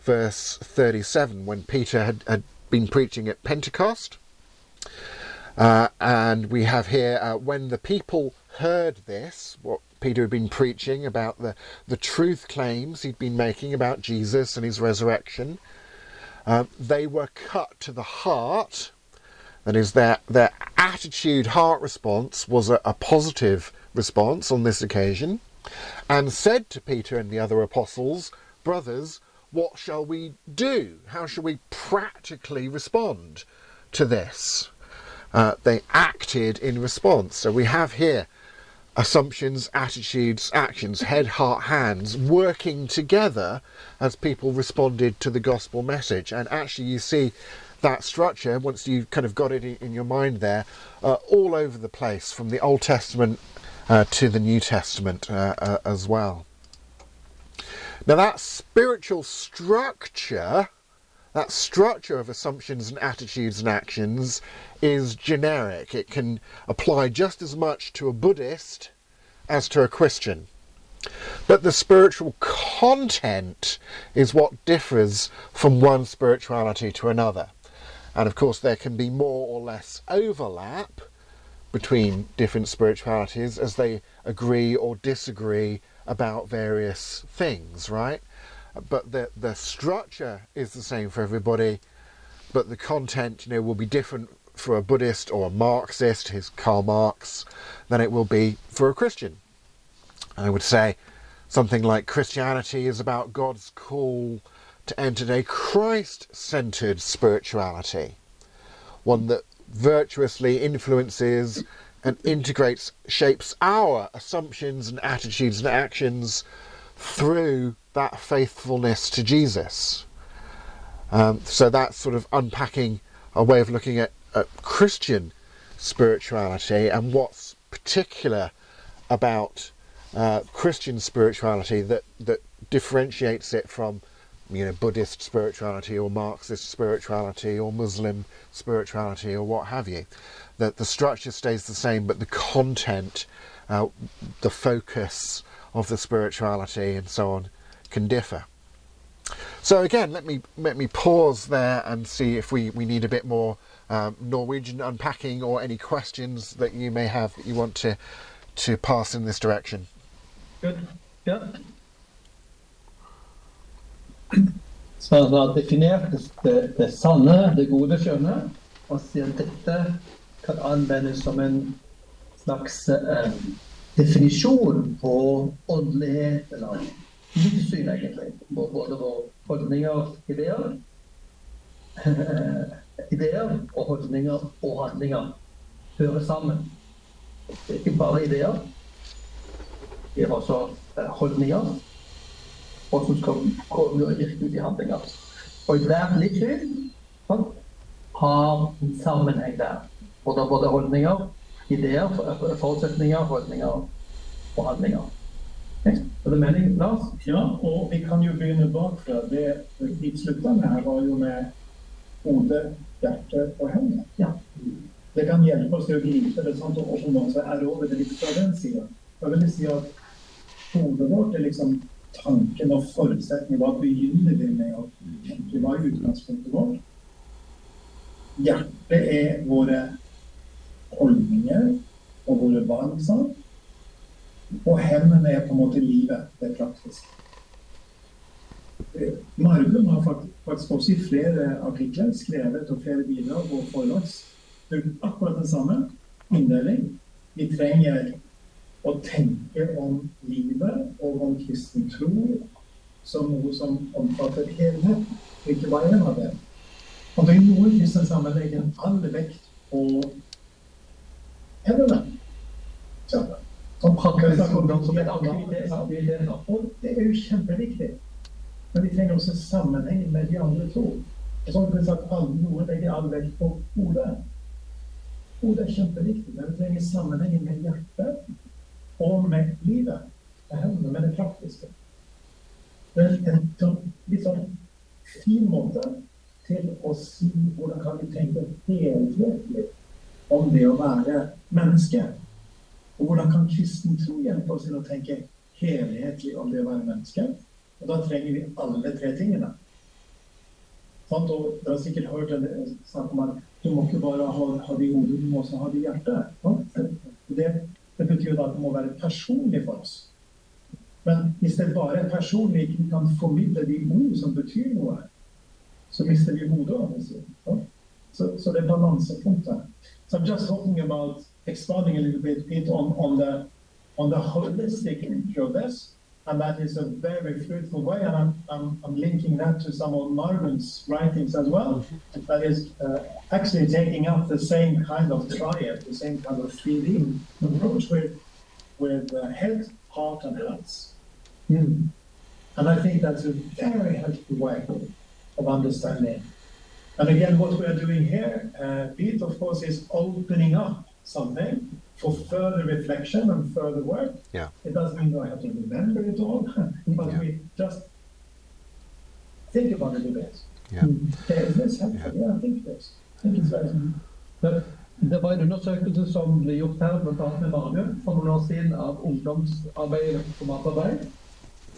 Speaker 2: verse 37, when Peter had, had been preaching at Pentecost. Uh, and we have here, uh, when the people heard this, what Peter had been preaching about the, the truth claims he'd been making about Jesus and his resurrection, uh, they were cut to the heart. That is, their, their attitude, heart response was a, a positive response on this occasion, and said to Peter and the other apostles, Brothers, what shall we do? How shall we practically respond to this? Uh, they acted in response. So we have here assumptions, attitudes, actions, head, heart, hands working together as people responded to the gospel message. And actually, you see that structure once you've kind of got it in, your mind there, uh, all over the place from the Old Testament to the New Testament uh, uh, as well. Now, that spiritual structure, that structure of assumptions and attitudes and actions, is generic. It can apply just as much to a Buddhist as to a Christian. But the spiritual content is what differs from one spirituality to another. And of course, there can be more or less overlap between different spiritualities as they agree or disagree about various things, right? But the, the structure is the same for everybody, but the content, you know, will be different for a Buddhist or a Marxist, his Karl Marx, than it will be for a Christian. I would say something like Christianity is about God's call to enter a Christ centered spirituality, one that virtuously influences and integrates, shapes our assumptions and attitudes and actions through that faithfulness to Jesus. Um, so that's sort of unpacking a way of looking at, at Christian spirituality and what's particular about uh, Christian spirituality that, that differentiates it from you know Buddhist spirituality or Marxist spirituality or Muslim spirituality or what have you. That the structure stays the same, but the content, uh, the focus of the spirituality and so on can differ. So again, let me let me pause there and see if we, we need a bit more um, Norwegian unpacking or any questions that you may have that you want to to pass in this direction.
Speaker 1: Good. Ja. Så han har definert det, det sanne, det gode skjønne, og sier at dette kan anvendes som en slags eh, definisjon på åndelighet, eller livssyn, egentlig. Både våre holdninger, ideer, ideer og holdninger og handlinger hører sammen. Det er ikke bare ideer. Det er også eh, holdninger. Og som skal komme og virke ut i handlinger. Og hvert livssyn sånn, har en sammenheng der. Både, både holdninger, ideer, forutsetninger, holdninger og handlinger. Er det mening, Lars?
Speaker 4: Ja, og vi kan jo begynne bakfra. Det med her, var jo med hode, hjerte og hender.
Speaker 1: Ja.
Speaker 4: Det kan hjelpe oss til å gripe det sant? og også er måte erobre det litt fra den sida. Jeg vil si at hodet vårt er liksom tanken og forutsetningen. Hva begynner vi med å tenke? Hva er utgangspunktet vårt? Hjertet er våre holdninger og våre valg. Og hendene er på en måte livet. Det er praktiske. Marvum har faktisk også i flere artikler skrevet og flere bidrag og forlags akkurat den samme inndeling. Vi trenger å tenke om livet og om kristen tro som noe som omfatter helhet, og ikke bare en av dem. Og det er noen kristne sammenlegger all vekt på hendene.
Speaker 1: Som ungdom som en aktivitet.
Speaker 4: Og det er jo kjempeviktig. Men vi trenger også sammenheng med de andre to. Og så har vi sagt Noen legger all vekt på hodet. Hodet er kjempeviktig, men vi trenger sammenheng med hjertet og med livet. Det hender med det praktiske. Det er en sånn, litt sånn fin måte til å si hvordan kan vi tenke helhetlig om det å være menneske. Og hvordan kan kristen tro hjelpe oss til å tenke helhetlig om det å være menneske? Og da trenger vi alle tre tingene. Og dere har sikkert hørt snakk om at du må ikke bare ha, ha det i hodet, du må også ha det i hjertet. Det det betyr jo at det må være personlig for oss. Men hvis det bare er personlig, ikke kan formidle de ord som betyr noe, så mister vi hodet. Så, så det er balansepunktet. So I'm just talking about expanding a little bit, bit on, on, the. And that is a very fruitful way. And I'm, I'm, I'm linking that to some of Margunn's writings as well. That is uh, actually taking up the same kind of triad, the same kind of 3D approach with, with uh, head, heart, and hands. Mm. And I think that's a very helpful way of understanding. And again, what we are doing here, uh, Pete, of course, is opening up something for further reflection and further work.
Speaker 2: Yeah.
Speaker 4: It doesn't mean I have to remember it all, but
Speaker 2: Yeah.
Speaker 4: we just think about it a bit.
Speaker 2: Yeah.
Speaker 4: Okay, is this helpful? Yeah. I think this. I think it's very
Speaker 1: But Det var en undersøkelse som ble gjort her, bl.a. med Marge, for noen år siden av ungdomsarbeid og formatarbeid.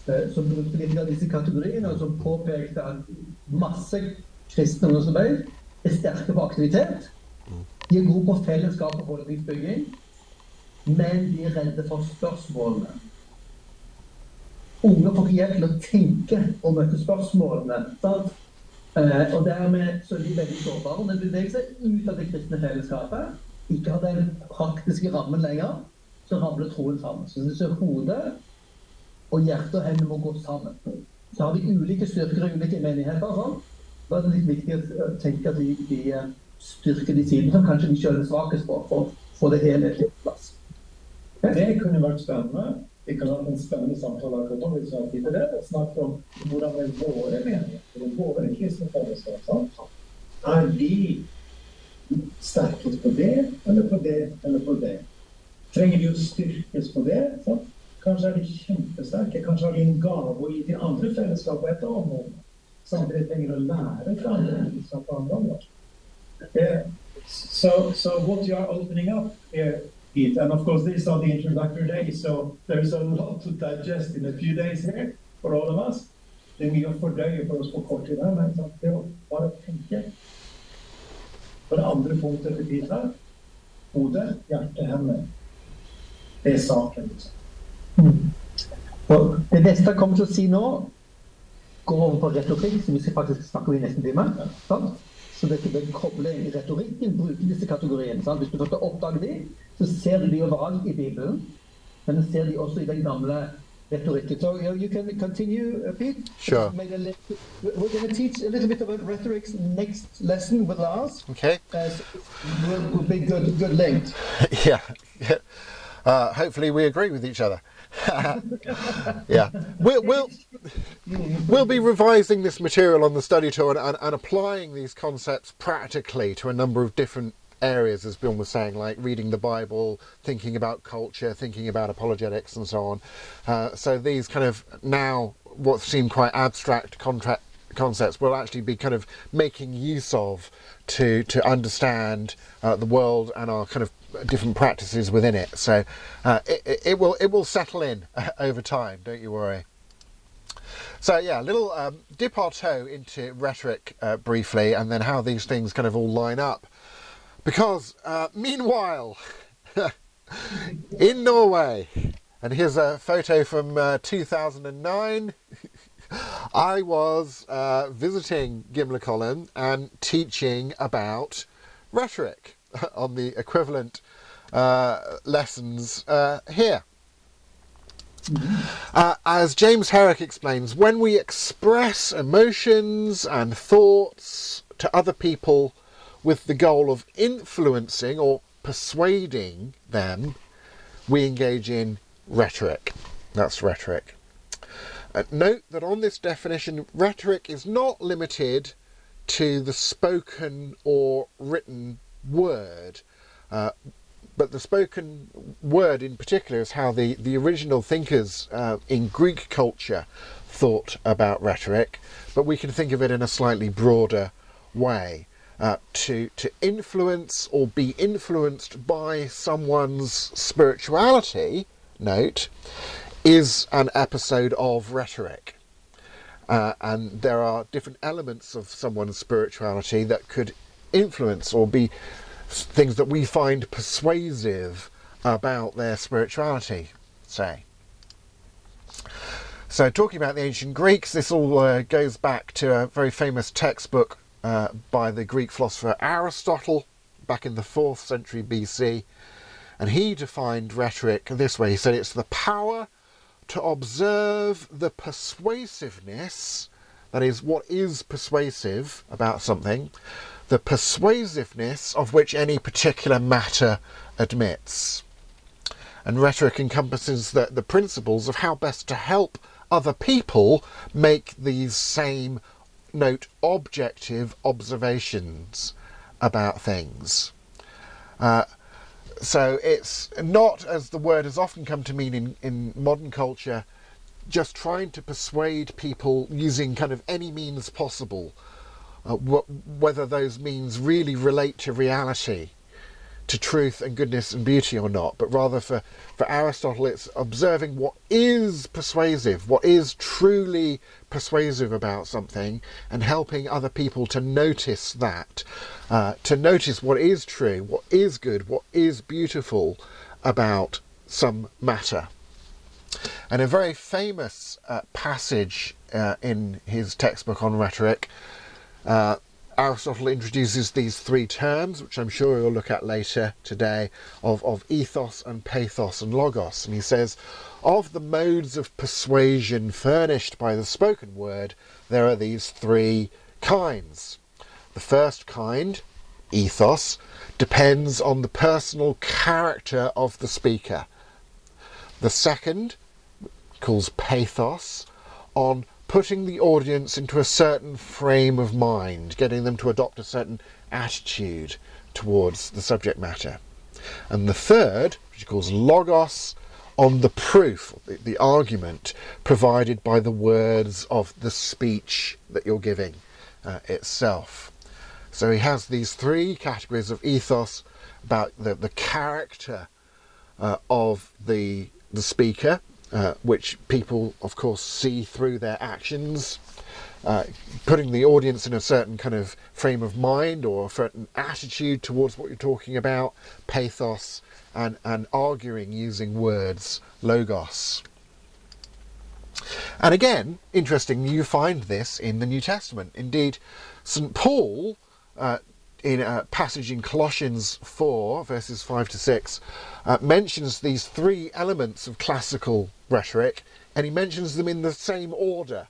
Speaker 1: eh, Som brukte litt av disse kategoriene, og som påpekte at masse kristne ungdomsarbeid er sterke på aktivitet. De er gode på fellesskap og holdningsbygging, men de er redde for spørsmålene. Unge får ikke hjelp til å tenke og møte spørsmålene. Sant? Eh, og dermed så er de veldig sårbare. Den de beveger seg ut av det kristne fellesskapet, ikke har den praktiske rammen lenger, så ramler troen sammen. Så hvis hodet og hjertet og hendene må gå sammen. Så har vi ulike styrker i ulike menigheter. Sånn. Da er det litt viktig å tenke at vi, vi styrker de sidene som kanskje vi sjøl er svakest på, for å få det helhetlig på plass.
Speaker 4: Det kunne vært spennende. Vi kan ha en spennende samtale akkurat om vi har ha tid til det. Snakke om hvordan er våre menigheter og våre kristne fellesskap. Er vi sterkest på det, eller på det, eller på det? Trenger vi å styrkes på det? sant? Kanskje er de kjempesterke. Kanskje har de en gave å gi til andre fellesskap på et område. Samtidig trenger å lære fra andre områder. Yeah. So, so what you are opening up here, Pete, and of course these are the introductory days, so there is a lot to digest in a few days here for all of us. Det er mye å fordøye for oss på kort tid her, men det er bare å tenke. For det andre punktet Pete her, hode, hjerte, hender. Det er saken. liksom.
Speaker 1: Og det neste jeg kommer til å si nå, går over på retorikk, som vi skal faktisk snakke om i neste time. Sant? Så det er ikke en kobling i retorikken, bruke disse kategoriene. Sant? Hvis du først oppdager de, så ser du de overalt i Bibelen, men du ser de også i den gamle. So you, you can continue, uh, Pete.
Speaker 2: Sure.
Speaker 1: A We're going to teach a little bit about rhetorics next lesson with Lars.
Speaker 2: Okay.
Speaker 1: Uh, so will, will be good, good linked.
Speaker 2: yeah. Uh, hopefully, we agree with each other. yeah. We'll, we'll, we'll be revising this material on the study tour and, and, and applying these concepts practically to a number of different areas, as Bill was saying, like reading the Bible, thinking about culture, thinking about apologetics, and so on. Uh, so these kind of now what seem quite abstract contract concepts we'll actually be kind of making use of to to understand uh, the world and our kind of different practices within it. So uh, it, it, will it will settle in over time. Don't you worry. So yeah, a little um, dip our toe into rhetoric uh, briefly, and then how these things kind of all line up. Because uh, meanwhile, in Norway, and here's a photo from uh, 2009. I was uh, visiting Gimlekollen and teaching about rhetoric on the equivalent uh, lessons uh, here. Uh, as James Herrick explains, when we express emotions and thoughts to other people with the goal of influencing or persuading them, we engage in rhetoric. That's rhetoric. Uh, note that on this definition, rhetoric is not limited to the spoken or written word, uh, but the spoken word in particular is how the, the original thinkers uh, in Greek culture thought about rhetoric, but we can think of it in a slightly broader way. Uh, to to influence or be influenced by someone's spirituality, note, is an episode of rhetoric. Uh, and there are different elements of someone's spirituality that could influence or be things that we find persuasive about their spirituality, say. So, talking about the ancient Greeks, this all uh, goes back to a very famous textbook uh, by the Greek philosopher Aristotle back in the 4th century BC. And he defined rhetoric this way he said it's the power to observe the persuasiveness, that is, what is persuasive about something, the persuasiveness of which any particular matter admits. And rhetoric encompasses the, the principles of how best to help other people make these same, note, objective observations about things. Uh, so it's not, as the word has often come to mean in, in modern culture, just trying to persuade people using kind of any means possible, uh, wh- whether those means really relate to reality. To truth and goodness and beauty or not, but rather for, for Aristotle, it's observing what is persuasive, what is truly persuasive about something, and helping other people to notice that, uh, to notice what is true, what is good, what is beautiful about some matter. And a very famous uh, passage uh, in his textbook on rhetoric, uh, Aristotle introduces these three terms, which I'm sure we'll look at later today, of, of ethos and pathos and logos. And he says, of the modes of persuasion furnished by the spoken word, there are these three kinds. The first kind, ethos, depends on the personal character of the speaker. The second, calls pathos, on putting the audience into a certain frame of mind, getting them to adopt a certain attitude towards the subject matter. And the third, which he calls logos, on the proof, the, the argument provided by the words of the speech that you're giving uh, itself. So he has these three categories of ethos about the, the character uh, of the the speaker, uh, which people, of course, see through their actions, uh, putting the audience in a certain kind of frame of mind or a certain attitude towards what you're talking about, pathos, and, and arguing using words, logos. And again, interestingly, you find this in the New Testament. Indeed, St. Paul, uh, in a passage in Colossians 4, verses 5 to 6, uh, mentions these three elements of classical rhetoric, and he mentions them in the same order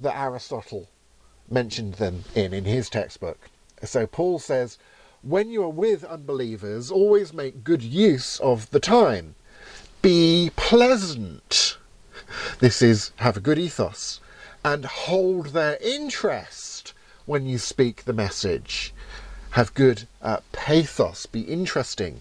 Speaker 2: that Aristotle mentioned them in, in his textbook. So Paul says, when you are with unbelievers, always make good use of the time. Be pleasant. This is have a good ethos and hold their interest when you speak the message. Have good uh, pathos, be interesting.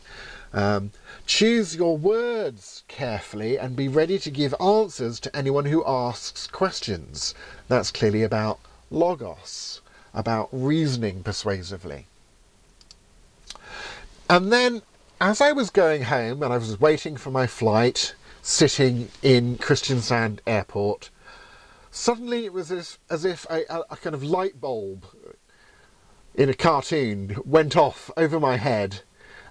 Speaker 2: Um, choose your words carefully and be ready to give answers to anyone who asks questions. That's clearly about logos, about reasoning persuasively. And then, as I was going home and I was waiting for my flight, sitting in Kristiansand Airport, suddenly it was as, as if a, a kind of light bulb in a cartoon went off over my head,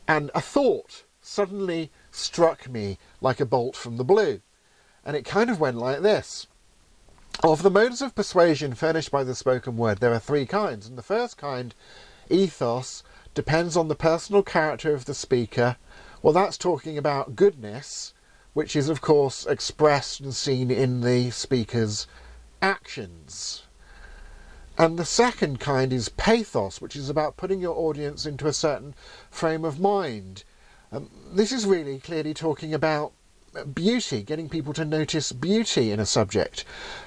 Speaker 2: and a thought suddenly struck me like a bolt from the blue. And it kind of went like this. Of the modes of persuasion furnished by the spoken word, there are three kinds. And the first kind, ethos, depends on the personal character of the speaker. Well, that's talking about goodness, which is, of course, expressed and seen in the speaker's actions. And the second kind is pathos, which is about putting your audience into a certain frame of mind. Um, this is really clearly talking about beauty, getting people to notice beauty in a subject,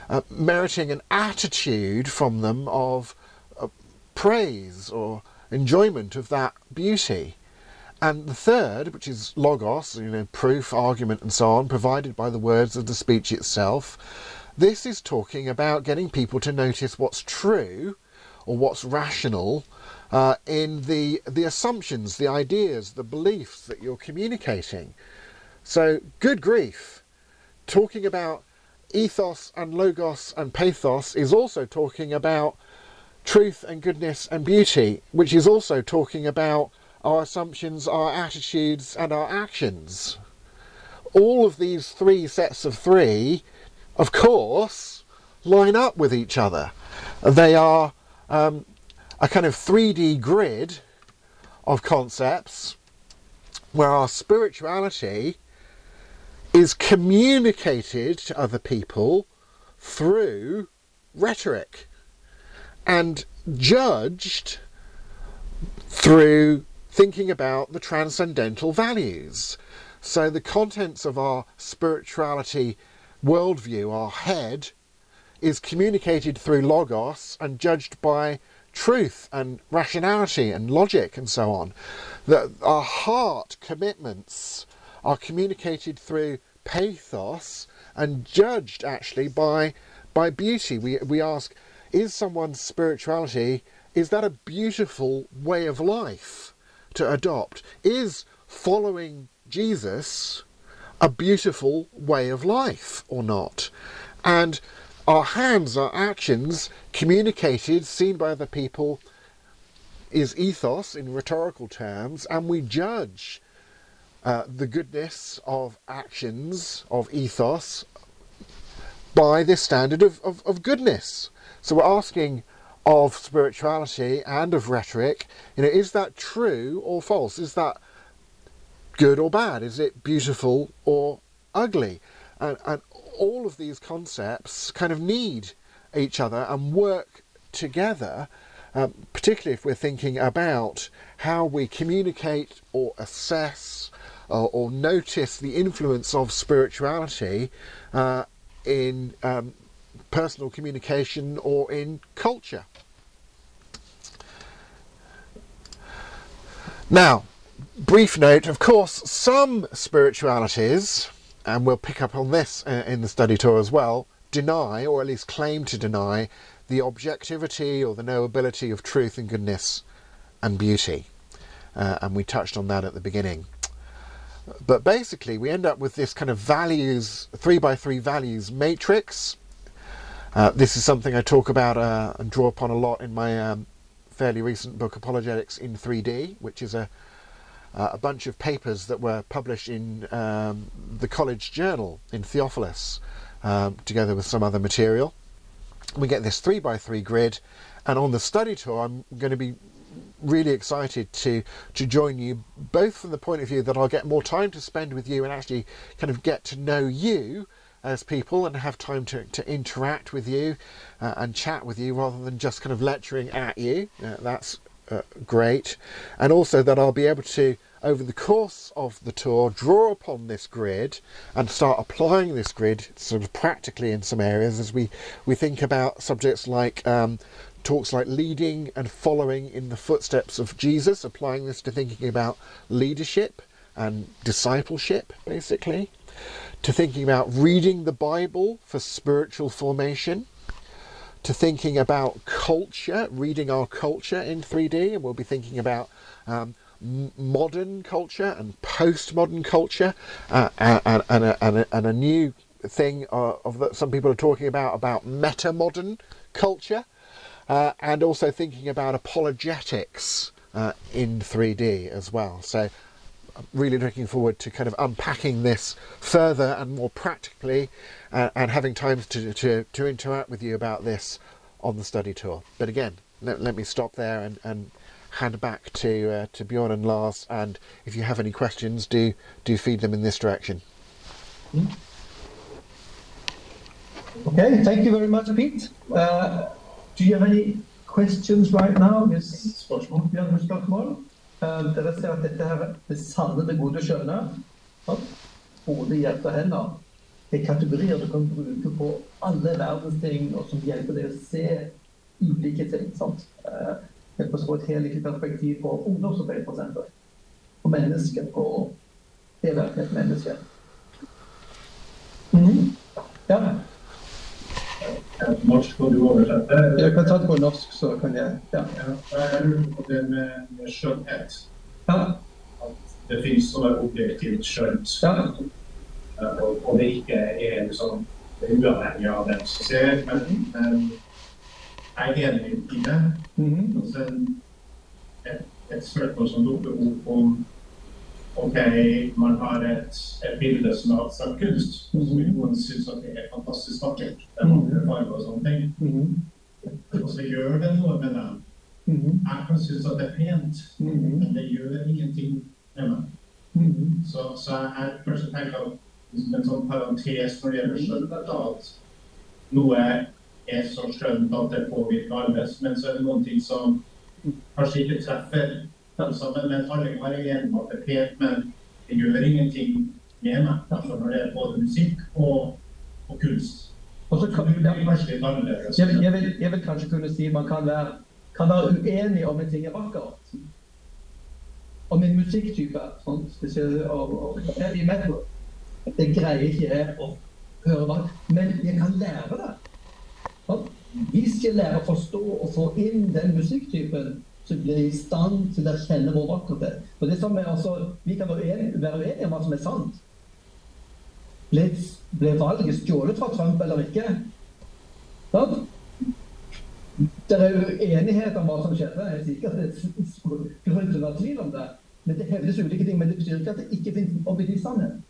Speaker 2: uh, meriting an attitude from them of uh, praise or enjoyment of that beauty. And the third, which is logos, you know, proof, argument, and so on, provided by the words of the speech itself, this is talking about getting people to notice what's true or what's rational uh, in the the assumptions, the ideas, the beliefs that you're communicating. So, good grief, talking about ethos and logos and pathos is also talking about truth and goodness and beauty, which is also talking about our assumptions, our attitudes, and our actions. All of these three sets of three of course, line up with each other. They are um, a kind of 3D grid of concepts where our spirituality is communicated to other people through rhetoric and judged through thinking about the transcendental values. So the contents of our spirituality worldview, our head, is communicated through logos and judged by truth and rationality and logic and so on. That our heart commitments are communicated through pathos and judged actually by by beauty. We we ask, is someone's spirituality is that a beautiful way of life to adopt. Is following Jesus a beautiful way of life or not? And our hands, our actions, communicated, seen by other people, is ethos in rhetorical terms, and we judge uh, the goodness of actions, of ethos, by this standard of, of, of goodness. So we're asking of spirituality and of rhetoric, you know, is that true or false? Is that good or bad? Is it beautiful or ugly? And, and all of these concepts kind of need each other and work together, um, particularly if we're thinking about how we communicate or assess uh, or notice the influence of spirituality uh, in um, personal communication or in culture. Now, brief note of course, some spiritualities, and we'll pick up on this uh, in the study tour as well, deny, or at least claim to deny, the objectivity or the knowability of truth and goodness and beauty. Uh, and we touched on that at the beginning. But basically, we end up with this kind of values, three by three values matrix. Uh, this is something I talk about uh, and draw upon a lot in my um, fairly recent book, Apologetics in 3D, which is a, uh, a bunch of papers that were published in um, the college journal in Theofilos, um, together with some other material. We get this three by three grid, and on the study tour, I'm going to be really excited to to join you both from the point of view that I'll get more time to spend with you and actually kind of get to know you as people and have time to, to interact with you uh, and chat with you rather than just kind of lecturing at you. Uh, that's uh, great. And also that I'll be able to, over the course of the tour, draw upon this grid and start applying this grid sort of practically in some areas as we, we think about subjects like um, talks like leading and following in the footsteps of Jesus, applying this to thinking about leadership and discipleship, basically, to thinking about reading the Bible for spiritual formation, to thinking about culture, reading our culture in 3D, and we'll be thinking about um, modern culture and postmodern culture, uh, and, and, a, and, a, and, a, new thing uh, of that some people are talking about about meta modern culture uh, and also thinking about apologetics uh, in 3D as well. So, I'm really looking forward to kind of unpacking this further and more practically uh, and having time to, to, to interact with you about this on the study tour. But again, let, let me stop there and, and hand back to uh, to Bjorn and Lars. And if you have any questions, do do feed them in this direction.
Speaker 1: Okay, thank you very much, Pete. Uh, do you have any questions right now? Yes. Vi Uh, dere ser at dette her, det sanne, det gode skjønne, både hjerte og hender, er kategorier du kan bruke på alle verdens ting, og som hjelper deg å se ulike ting. sant? Hjelper oss å få et helhetlig perspektiv på ungdomsarbeid, f.eks. På mennesket, på det å et menneske. Mm.
Speaker 4: Norsk kan du oversette?
Speaker 1: Jeg kan ta det på norsk, så kan jeg ja.
Speaker 4: ja jeg lurer på det med, med skjønnhet.
Speaker 1: Ja.
Speaker 4: At det finnes noe objektivt skjønt.
Speaker 1: Ja.
Speaker 4: Og, og, det ikke er liksom det er uavhengig av den som ser. Men, men jeg er enig i det.
Speaker 1: Mm -hmm.
Speaker 4: Altså, et, et spørsmål som dukker opp om OK, man har et, et bilde som er abstrakt kunst, mm -hmm. som noen syns at det er fantastisk vakkert. Det er mange farger og sånne ting.
Speaker 1: Mm -hmm.
Speaker 4: Og så gjør det noe med dem.
Speaker 1: Mm -hmm.
Speaker 4: Jeg kan synes at det er pent, men det gjør ingenting med meg. Så, så jeg kanskje tenker at liksom en sånn parentes når det gjelder skjønnhet, at noe er så skjønt at det påvirker arbeids, men så er det noen ting som kanskje ikke treffer sammen, men alle har jeg at er pent, men det gjør ingenting med meg. Altså når det er både musikk og, og kunst.
Speaker 1: Og så kan, ja, jeg, jeg, vil, jeg vil kanskje kunne si man kan være, kan være uenig om en ting er vakkert. Om en musikktype. Sånn, spesielt og, og heavy metal. Det greier ikke jeg å høre hva, men jeg kan lære det. Sånn. Hvis jeg lærer å forstå og få inn den musikktypen, som blir i stand til å kjenne vår vakkerhet. Og det som er også, Vi kan være uenige, være uenige om hva som er sant. Ble, ble valget stjålet fra Trump eller ikke? Sant? Det er uenighet om hva som skjedde. Jeg sier ikke at det å være tvil om det. Men det hevdes ulike ting, men det betyr ikke at det ikke finnes objektiv sannhet.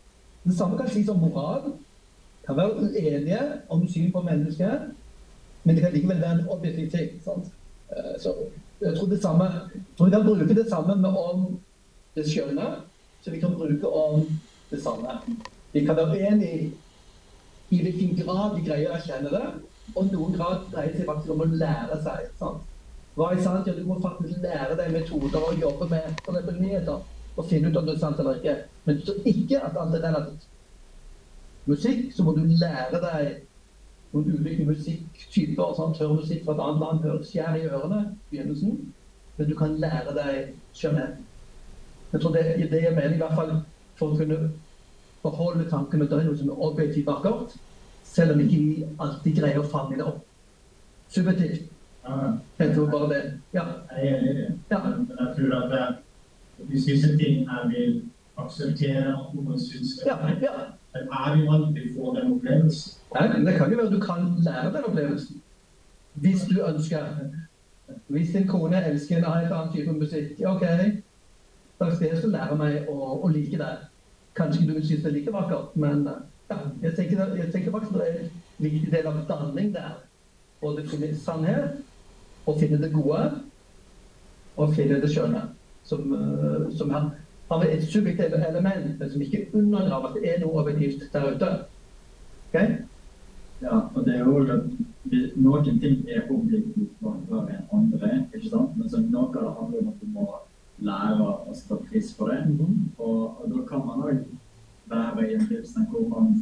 Speaker 1: Det samme kan sies om moral. Kan være uenige om syn på mennesket, men det kan likevel være en objektiv ting. sant? Eh, Så jeg tror det samme, tror vi kan bruke det samme med om det skjønne, så vi kan bruke om det samme. Vi kan være uenige i hvilken grad vi greier å erkjenne det, og noen grad dreier seg faktisk om å lære seg. sant? Hva er sant? Ja, du må faktisk lære deg metoder og jobbe med eksempel nyheter og finne ut om det er sant eller ikke. Men du tror ikke at alt er relativt. Musikk, så må du lære deg noen ulike musikktyper. sånn Tørr musikk fra et annet land høres skjær i ørene i begynnelsen, men du kan lære deg skjønnhet. Jeg tror det, det jeg mener i hvert fall for å kunne beholde tanken at det er noe som er objektivt vakkert, selv om ikke vi alltid greier å fange det opp. Subjektivt.
Speaker 4: Ja,
Speaker 1: Jeg tror bare det. Ja.
Speaker 4: jeg er enig i det.
Speaker 1: Ja.
Speaker 4: Men jeg tror at det, hvis visse ting her vil akseptere at noen syns
Speaker 1: Ja,
Speaker 4: er feil,
Speaker 1: ja.
Speaker 4: er vil alltid få den opplevelsen.
Speaker 1: Nei, men det kan jo være du kan lære den opplevelsen. Hvis du ønsker. Hvis din kone elsker en annen type musikk, OK. Da skal jeg skal lære meg å, å like det. Kanskje du synes det er like vakkert, men ja, jeg, tenker, jeg tenker faktisk det er en viktig del av danning der. Både finne sannhet, og finne det gode, og finne det skjønne. Som, eh, som har, har et subjektivt element, men som ikke undergraver at det er noe objektivt der ute. Ok?
Speaker 5: Ja, og det er jo at noen ting er objektivt enn andre, ikke sant? Men så noe av det handler om at du må lære å sette pris på det. Og, og da kan man òg være i en tilstand hvor man,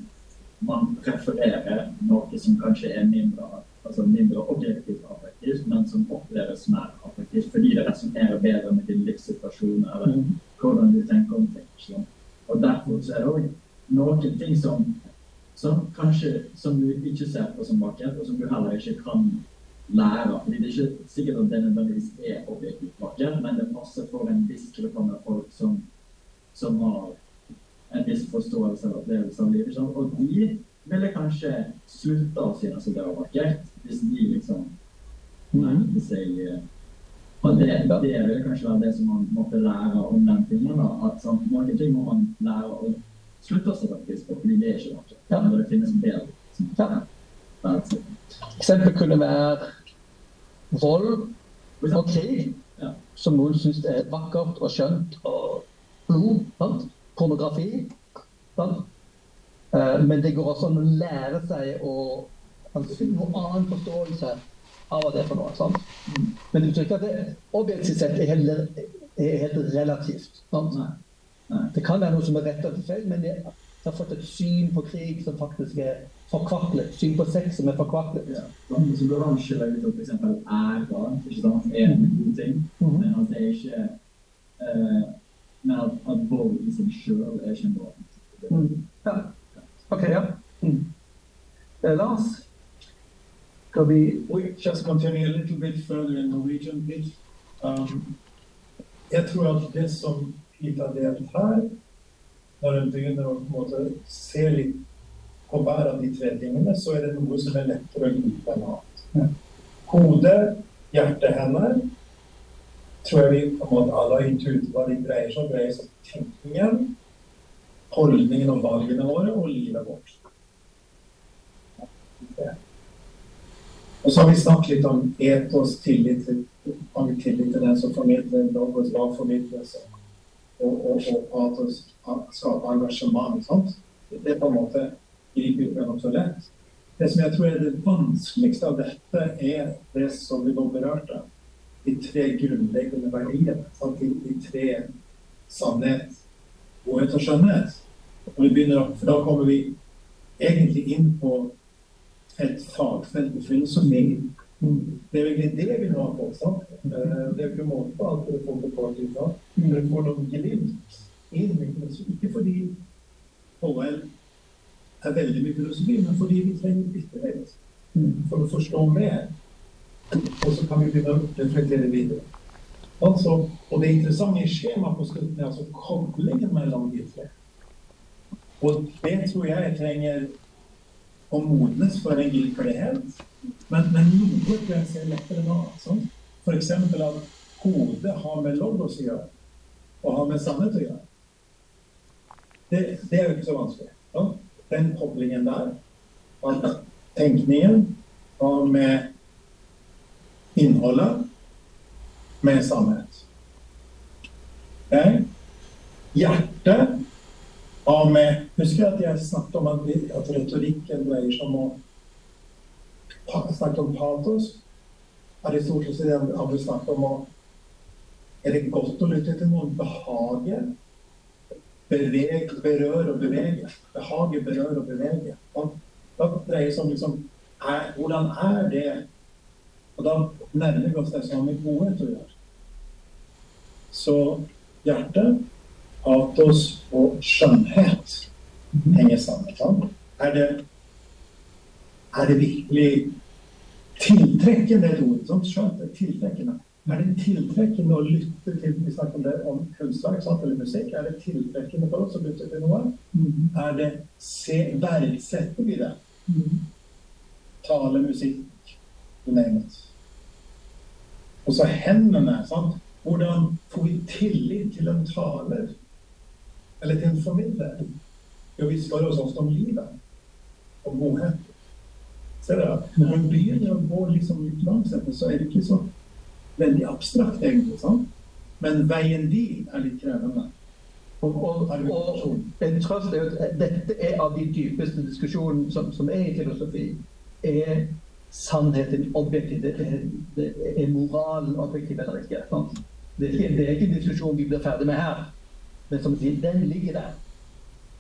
Speaker 5: man refererer noe som kanskje er mindre, altså mindre objektivt attraktivt, men som oppleves mer attraktivt fordi det resonnerer bedre med din livssituasjon eller hvordan du tenker om ting. Og derfor er det òg noen ting som som kanskje som du ikke ser på som vakkert, og som du heller ikke kan lære. Fordi det er ikke sikkert at det nødvendigvis er objektivt vakkert, men det passer for en viss gruppe med folk som, som har en viss forståelse eller opplevelse av livet. Og de ville kanskje slutta å synes at det var vakkert, hvis de liksom nærmet seg eh, og det, det vil kanskje være det som man måtte lære om den tingen. da, At sånn, noen ting må man lære å slutte seg faktisk, fordi det er ikke vakkert.
Speaker 1: Der
Speaker 5: Når det finnes bedre. som.
Speaker 1: Eksempel kunne være vold og krig,
Speaker 5: Ja.
Speaker 1: som noen syns er vakkert og skjønt, og blod. Sant? Pornografi. Sant? Eh, Men det går også an å lære seg å altså, noe annen forståelse av hva det er for noe. Sant? Men det betyr ikke at det objektivt sett er helt, er helt relativt. Sant?
Speaker 5: Nei.
Speaker 1: Det kan være noe som er rett eller feil, men jeg har fått et syn på krig som faktisk er forkvaklet. Syn på sex som er forkvaklet.
Speaker 5: Ja. Så at f.eks. ære ikke sant, er en god ting,
Speaker 1: Mhm.
Speaker 5: men at det er ikke eh, Men at, at vold i seg sjøl er ikke en bra ting.
Speaker 1: Mm. Ja. OK, ja. Mm. Eh, Lars? Skal vi
Speaker 4: We just continue a little bit further in Norwegian please. Um, jeg tror at det som Delt her, når en begynner å på en måte, se litt på hver av de tre tingene, så er det noe som er lettere å gripe enn annet. Hode, hjerte, hender tror jeg vi på en måte alle har intuitivt hva de dreier seg om. dreier seg om tenkningen, holdningen og valgene våre og livet vårt. Og så har vi snakket litt om etos, tillit til tillit til den som formidler, hva formidles, og, og, og å skape engasjement. Sant? Det er på en måte griper ut gjennom så lett. Det som jeg tror er det vanskeligste av dette, er det som vi nå berørte. De tre grunnleggende verdiene. De, de tre sannhet, godhet og skjønnhet. Og begynner, for da kommer vi egentlig inn på et fagfelt i filosofi. Det er jo egentlig det vi har fått. sant? Eh, Det er jo ikke måte på alt dere får betalt sant? Dere får noen glimt inn. Ikke fordi HL er veldig mye filosofi, men fordi vi trenger bitte litt for å forstå mer. Og så kan vi begynne å reflektere videre. Altså, og det interessante i skjemaet på slutten er altså koblingen mellom de tre. Og det tror jeg trenger å modnes for en gildighet. Men, men noe tror jeg ser lettere nå. Sånn? Eksempel at hodet har med logos å gjøre, og har med sannhet å gjøre. Det, det er jo ikke så vanskelig. Sånn? Den koblingen der, at tenkningen har med innholdet med sannhet. Okay? Hjertet har med Husker jeg at jeg snakket om at, at retorikken dreier seg om å snakke om patos? Aristoteles har vi snakket om å Er det godt å lytte til noen behage? Beveg, berøre og bevege. Behage, berør og bevege. Da dreier det seg om liksom, er, hvordan er det Og da nærmer vi oss det som har med godhet å gjøre. Så hjertet, patos og skjønnhet henger sammen. Er det, er det virkelig tiltrekkende et ord? Sånn skjønt er tiltrekkende. Er det tiltrekkende å lytte til vi snakker om det om kunstverk eller musikk? Er det tiltrekkende for oss å lytte til noe? Mm. Er det se, Verdsetter vi det? Mm. Tale, musikk, you name it. Og så hendene. sant? Hvordan får vi tillit til en taler? Eller til en formidler? Jo, vi spør oss ofte om livet. Om godhet. Ser du? Når man begynner å gå liksom langsomt, så er det ikke så veldig abstrakt, egentlig. sant? Men veien dit er litt krevende.
Speaker 1: Og, og, og en trøst er at dette er av de dypeste diskusjonene som, som er i filosofi. er sannheten objektiv? Det er, det er moralen objektiv eller ikke? Sant? Det er det er ikke en diskusjon vi blir ferdig med her. Men som sier, den ligger der.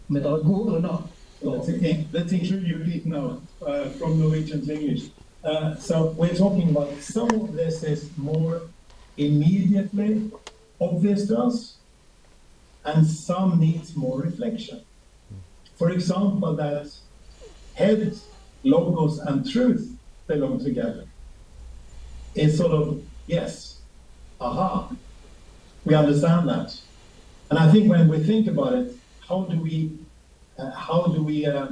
Speaker 1: Men det er gode grunner.
Speaker 4: Let's, let's include you, Pete, now uh, from Norwegian English. Uh, so we're talking about some of this is more immediately obvious to us, and some needs more reflection. For example, that head, logos, and truth belong together. It's sort of, yes, aha, we understand that. And I think when we think about it, how do we, how do we, uh,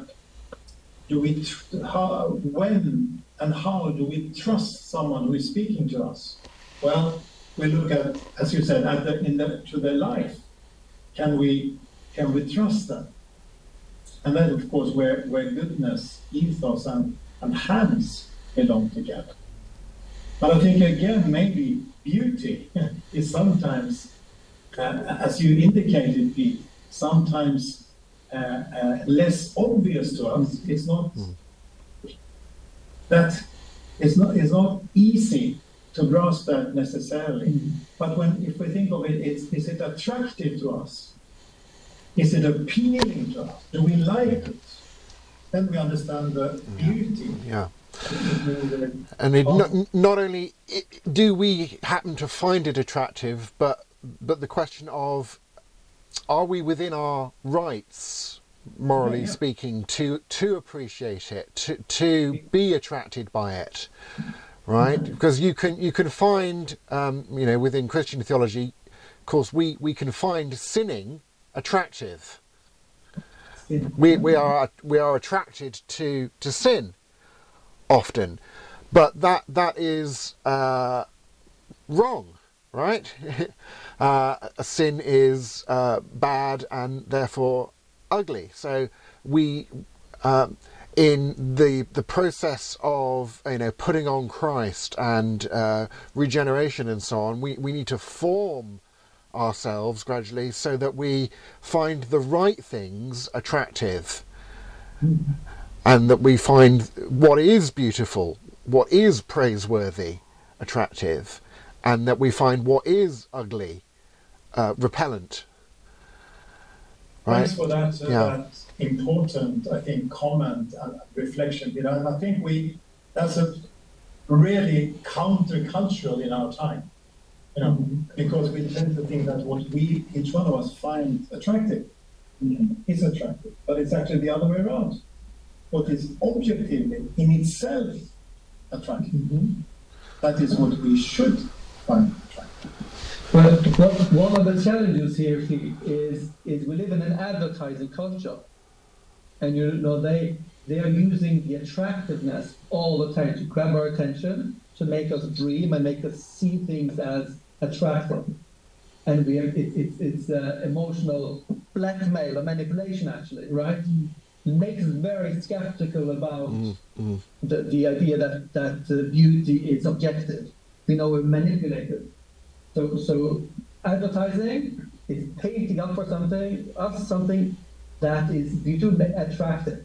Speaker 4: do we, how, when and how do we trust someone who is speaking to us? Well, we look at, as you said, at the, in the, to their life. Can we, can we trust them? And then, of course, where, where goodness, ethos, and, and hands belong together. But I think again, maybe beauty is sometimes, uh, as you indicated, Pete, sometimes uh, uh, less obvious to us. It's not mm. that it's not it's not easy to grasp that necessarily. Mm. But when if we think of it, it's, is it attractive to us? Is it appealing to us? Do we like it? Then we understand the beauty.
Speaker 2: Yeah. And it, not, not only do we happen to find it attractive, but but the question of are we within our rights, morally yeah, yeah. speaking, to to appreciate it, to to be attracted by it, right? Because you can you can find um, you know within Christian theology, of course, we we can find sinning attractive. We we are we are attracted to to sin often, but that that is uh, wrong, right? uh, sin is uh, bad and therefore ugly. So we. Um, in the the process of you know putting on Christ and uh, regeneration and so on, we, we need to form ourselves gradually so that we find the right things attractive and that we find what is beautiful, what is praiseworthy, attractive, and that we find what is ugly, uh, repellent.
Speaker 4: Right? Thanks for that, uh, yeah. that important, I think, comment and reflection. You know, and I think we that's a really countercultural in our time. You know, mm-hmm. because we tend to think that what we each one of us find attractive mm-hmm. is attractive, but it's actually the other way around what is objectively in itself attractive. Mm-hmm. That is what we should find
Speaker 1: what, one of the challenges here is is we live in an advertising culture, and you know they they are using the attractiveness all the time to grab our attention, to make us dream and make us see things as attractive, and we have it, it's it's uh, emotional blackmail or manipulation actually, right? Makes us very skeptical about the, the idea that that uh, beauty is objective. We know we're manipulated. So, so advertising is painting up for something, us something that is beautifully attractive,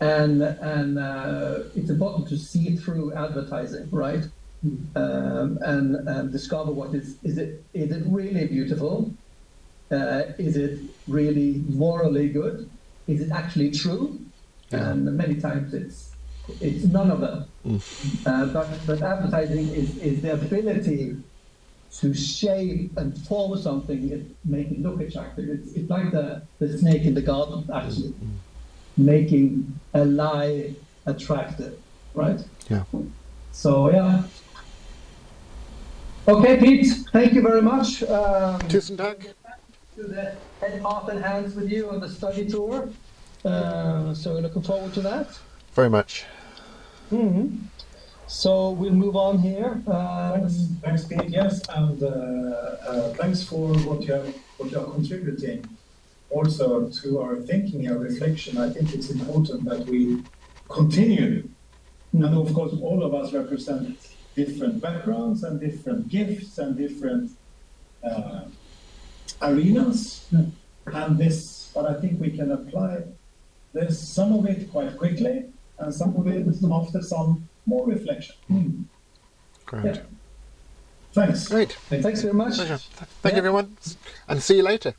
Speaker 1: and and uh, it's important to see through advertising, right? Um, and and discover what is is it is it really beautiful? Uh, is it really morally good? Is it actually true? And many times it's it's none of them. Uh, but, but advertising is, is the ability to shape and form something, and make it look attractive. It's, it's like the, the snake in the garden, actually, making a lie attractive, right?
Speaker 2: Yeah.
Speaker 1: So, yeah. Okay, Pete, thank you very much. Um,
Speaker 2: Tusen tack.
Speaker 1: to the head Heart and Hands with you on the study tour. Uh, so, we're looking forward to that.
Speaker 2: Very much.
Speaker 1: hmm So we'll move on here. Uh,
Speaker 4: Thanks, thanks, Pete. Yes, and uh, uh, thanks for what you have, what you are contributing also to our thinking and reflection. I think it's important that we continue. And of course, all of us represent different backgrounds and different gifts and different uh, arenas. And this, but I think we can apply this some of it quite quickly, and some of it after some more reflection. Hmm.
Speaker 2: Great.
Speaker 1: Yeah.
Speaker 4: Thanks.
Speaker 2: Great.
Speaker 1: Thanks very much.
Speaker 2: Pleasure. Thank
Speaker 1: Yeah.
Speaker 2: you, everyone. And see you later.